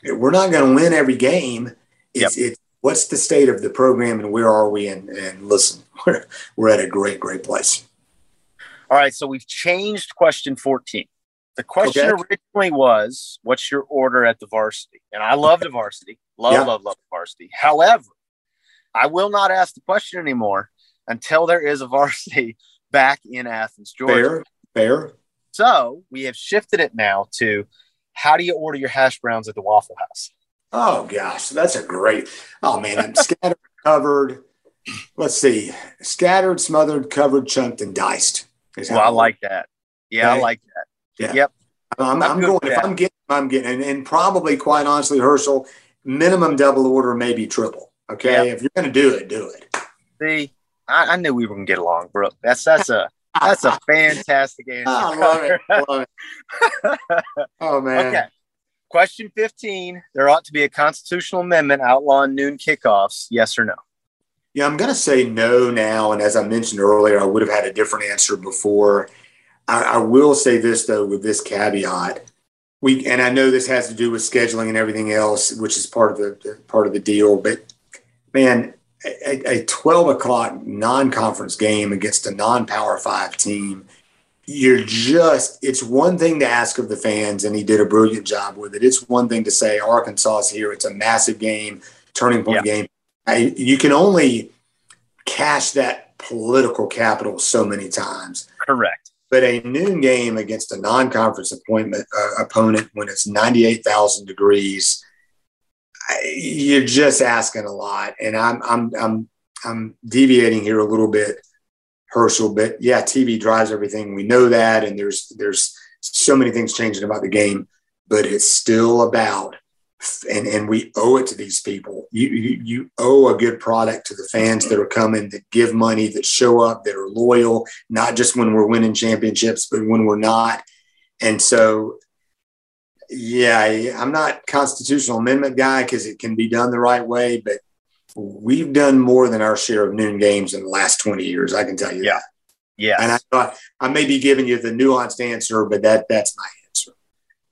we're not going to win every game. It's, it's what's the state of the program and where are we? And, and listen, (laughs) we're, we're at a great, great place. All right, so we've changed question 14. The question Okay. originally was, What's your order at the varsity? And I love the varsity. Love, Yeah. love, love the varsity. However, I will not ask the question anymore until there is a varsity (laughs) back in Athens, Georgia. Fair, fair. So we have shifted it now to how do you order your hash browns at the Waffle House? Oh gosh, that's a great. Oh man, I'm (laughs) scattered, covered. Let's see, scattered, smothered, covered, chunked, and diced. is Well, I like that. Yeah, I like that. Yeah. Yep. I'm, I'm I'm going. If. I'm getting, I'm getting, and, and probably, quite honestly, Herschel, minimum double order, maybe triple. Okay, Yeah. if you're going to do it, do it. See, I, I knew we were gonna get along, Brook. That's that's a that's a (laughs) fantastic answer. I love it. I (laughs) love it. Oh man. Okay. Question 15. There ought to be a constitutional amendment outlawing noon kickoffs. Yes or no? Yeah, I'm going to say no now. And as I mentioned earlier, I would have had a different answer before. I, I will say this though, with this caveat, we and I know this has to do with scheduling and everything else, which is part of the, the part of the deal. But man, a, a 12 o'clock non-conference game against a non-power five team, you're just it's one thing to ask of the fans, and he did a brilliant job with it. It's one thing to say Arkansas is here. It's a massive game, turning point game. I, you can only cash that political capital so many times. Correct. But a noon game against a non-conference appointment uh, opponent when it's 98,000 degrees, you're just asking a lot. And I'm I'm I'm I'm deviating here a little bit, Herschel. But yeah, TV drives everything. We know that, and there's there's so many things changing about the game, but it's still about and and we owe it to these people. You, you you owe a good product to the fans that are coming, that give money, that show up, that are loyal, not just when we're winning championships, but when we're not. And so, yeah, I'm not constitutional amendment guy because it can be done the right way, but we've done more than our share of noon games in the last 20 years. I can tell you Yeah. that. Yeah. And I thought I may be giving you the nuanced answer, but that that's my answer.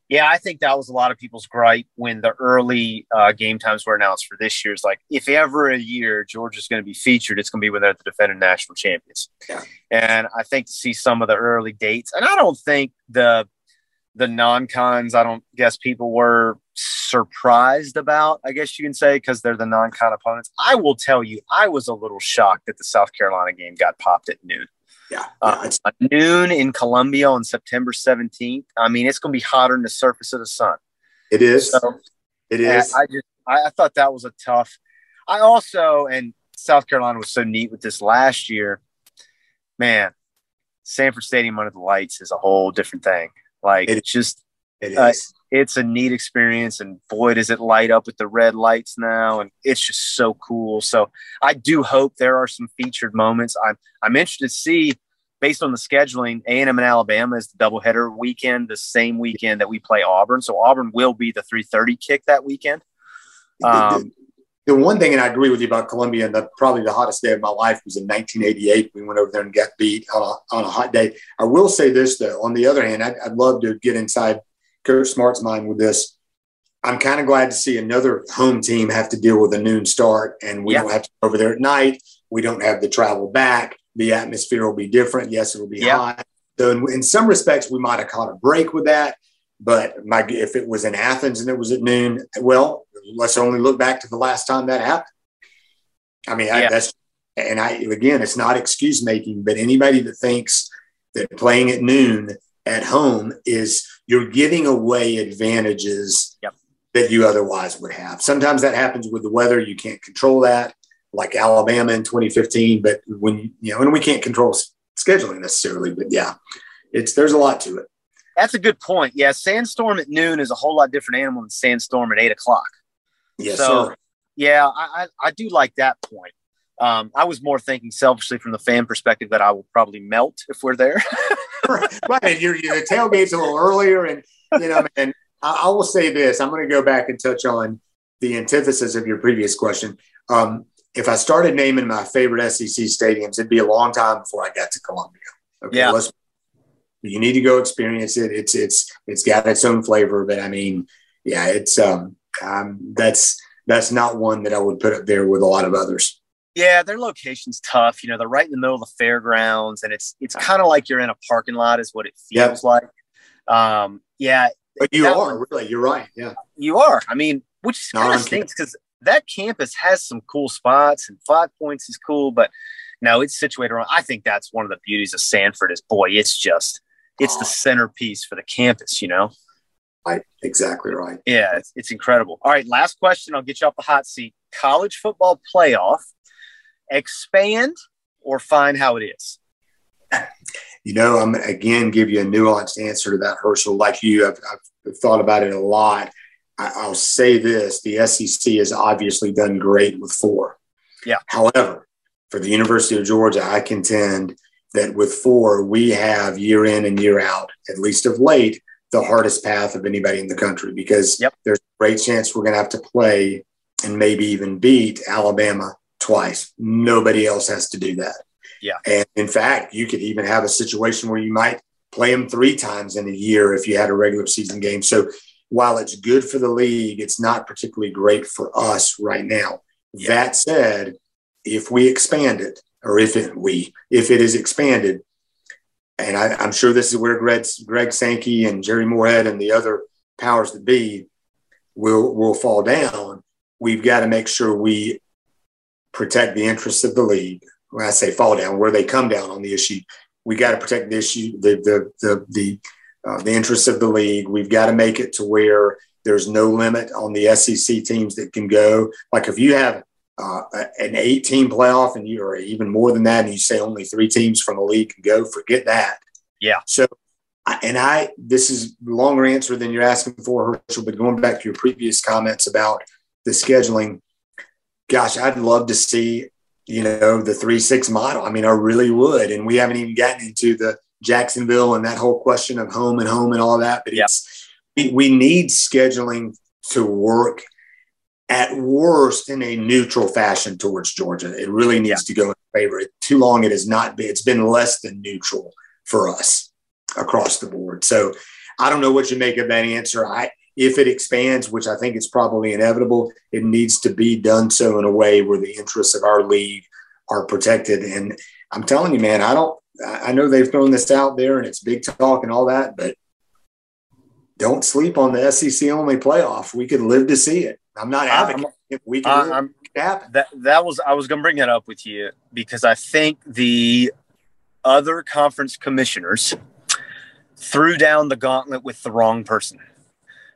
Yeah, I think that was a lot of people's gripe when the early uh, game times were announced for this year's. Like, if ever a year Georgia's going to be featured, it's going to be when they're the defending national champions. Yeah. And I think to see some of the early dates, and I don't think the the non-cons, I don't guess people were surprised about. I guess you can say because they're the non-con opponents. I will tell you, I was a little shocked that the South Carolina game got popped at noon. Yeah, Uh, yeah, At noon in Columbia on September 17th. I mean, it's going to be hotter than the surface of the sun. it is. So It yeah. I just I, I thought that was a tough. I also and South Carolina was so neat with this last year. Man, Sanford Stadium under the lights is a whole different thing. Like It- it's just It is. uh, it's a neat experience, and boy, does it light up with the red lights now, and it's just so cool. So I do hope there are some featured moments. I'm I'm interested to see based on the scheduling, A&M and Alabama is the doubleheader weekend, the same weekend that we play Auburn. So Auburn will be the 3:30 kick that weekend. Um, the one thing, and I agree with you about Columbia, and the, probably the hottest day of my life was in 1988. We went over there and got beat on a, on a hot day. I will say this, though. On the other hand, I'd, I'd love to get inside Coach Smart's mind with this. I'm kind of glad to see another home team have to deal with a noon start, and we yeah. don't have to go over there at night. We don't have the travel back. The atmosphere will be different. Yes, it will be yeah. hot. So, in, in some respects, we might have caught a break with that. But my, if it was in Athens and it was at noon, well, let's only look back to the last time that happened. I mean, yeah. I, that's and I again, it's not excuse making, but anybody that thinks that playing at noon at home is you're giving away advantages yep. that you otherwise would have. Sometimes that happens with the weather; you can't control that, like Alabama in 2015. But when you know, and we can't control scheduling necessarily, but yeah, it's there's a lot to it. That's a good point. Yeah, Sanford at noon is a whole lot different animal than Sanford at eight o'clock. Yes, so, sir. Yeah, I, I, do like that point. Um, I was more thinking selfishly from the fan perspective that I will probably melt if we're there. (laughs) (laughs) right, and your the tailgate's a little earlier, and you know, and I, I will say this: I'm going to go back and touch on the antithesis of your previous question. Um, if I started naming my favorite SEC stadiums, it'd be a long time before I got to Columbia. Okay, yeah. You need to go experience it. It's it's it's got its own flavor, but I mean, yeah, it's um um, that's that's not one that I would put up there with a lot of others. Yeah, their location's tough. You know, they're right in the middle of the fairgrounds, and it's it's kind of like you're in a parking lot, is what it feels yep. like. Um, yeah, but you are one, really. You're right. Yeah, you are. I mean, which kind of stinks because that campus has some cool spots, and Five Points is cool, but no, it's situated around. I think that's one of the beauties of Sanford is boy, it's just it's oh. the centerpiece for the campus. You know. Right. Exactly right. Yeah, it's, it's incredible. All right, last question. I'll get you off the hot seat. College football playoff, expand or find how it is? You know, I'm again give you a nuanced answer to that, Herschel. Like you, I've, I've thought about it a lot. I, will say this: the SEC has obviously done great with four. Yeah. However, for the University of Georgia, I contend that with four, we have year in and year out, at least of late, the hardest path of anybody in the country because yep. there's a great chance we're going to have to play and maybe even beat Alabama twice. Nobody else has to do that. Yeah. And in fact, you could even have a situation where you might play them three times in a year if you had a regular season game. So while it's good for the league, it's not particularly great for us right now. Yeah. That said, if we expand it, or if it, we if it is expanded, and I, am sure this is where Greg, Greg Sankey and Jerry Moorhead and the other powers that be will will fall down. We've got to make sure we protect the interests of the league. When I say fall down, where they come down on the issue, we got to protect the issue, the the the the, uh, the interests of the league. We've got to make it to where there's no limit on the SEC teams that can go. Like if you have uh, an eight team playoff and you're even more than that, and you say only three teams from the league can go, forget that. Yeah. So, and I, this is longer answer than you're asking for, Herschel, but going back to your previous comments about the scheduling, gosh, I'd love to see, you know, the three six model. I mean, I really would. And we haven't even gotten into the Jacksonville and that whole question of home and home and all that, but yeah. it's, we, we need scheduling to work at worst in a neutral fashion towards Georgia. It really needs yeah. to go in favor. Too long it has not been. It's been less than neutral for us across the board. So I don't know what you make of that answer. I if it expands, which I think is probably inevitable, it needs to be done so in a way where the interests of our league are protected. And I'm telling you, man, I don't. I know they've thrown this out there and it's big talk and all that, but don't sleep on the SEC only playoff. We could live to see it. I'm not advocating it. We can uh, happen. That that was I was going to bring that up with you because I think the other conference commissioners threw down the gauntlet with the wrong person.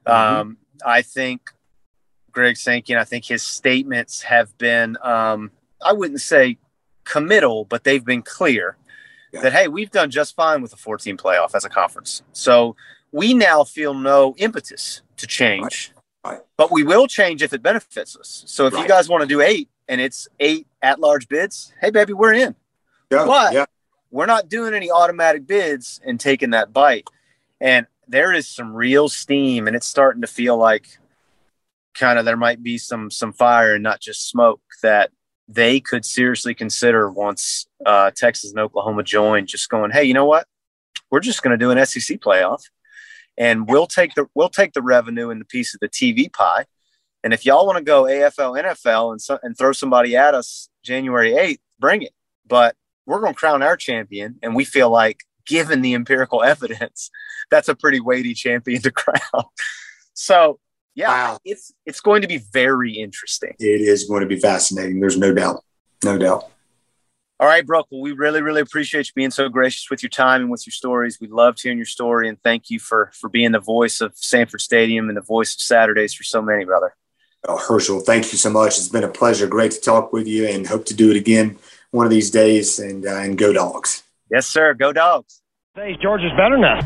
Mm-hmm. Um, I think Greg Sankey and I think his statements have been um, I wouldn't say committal, but they've been clear yeah. that hey, we've done just fine with the 14 playoff as a conference. So we now feel no impetus to change. Right. Right. But we will change if it benefits us. So if Right. you guys want to do eight and it's eight at large bids, hey baby, we're in. Yeah, But- yeah. We're not doing any automatic bids and taking that bite. And there is some real steam and it's starting to feel like kind of there might be some some fire and not just smoke that they could seriously consider once uh, Texas and Oklahoma join just going, hey, you know what? We're just going to do an SEC playoff and we'll take the we'll take the revenue and the piece of the TV pie. And if y'all want to go AFL, NFL, and so, and throw somebody at us January eighth, bring it. But we're going to crown our champion, and we feel like, given the empirical (laughs) evidence, that's a pretty weighty champion to (laughs) crown. So, yeah, Wow. it's it's going to be very interesting. It is going to be fascinating. There's no doubt. No doubt. All right, Brook. Well, we really, really appreciate you being so gracious with your time and with your stories. We loved hearing your story, and thank you for for being the voice of Sanford Stadium and the voice of Saturdays for so many, brother. Oh, Herschel, thank you so much. It's been a pleasure. Great to talk with you and hope to do it again one of these days and, uh, and go dogs. Yes, sir. Go dogs. Thanks, George is better now.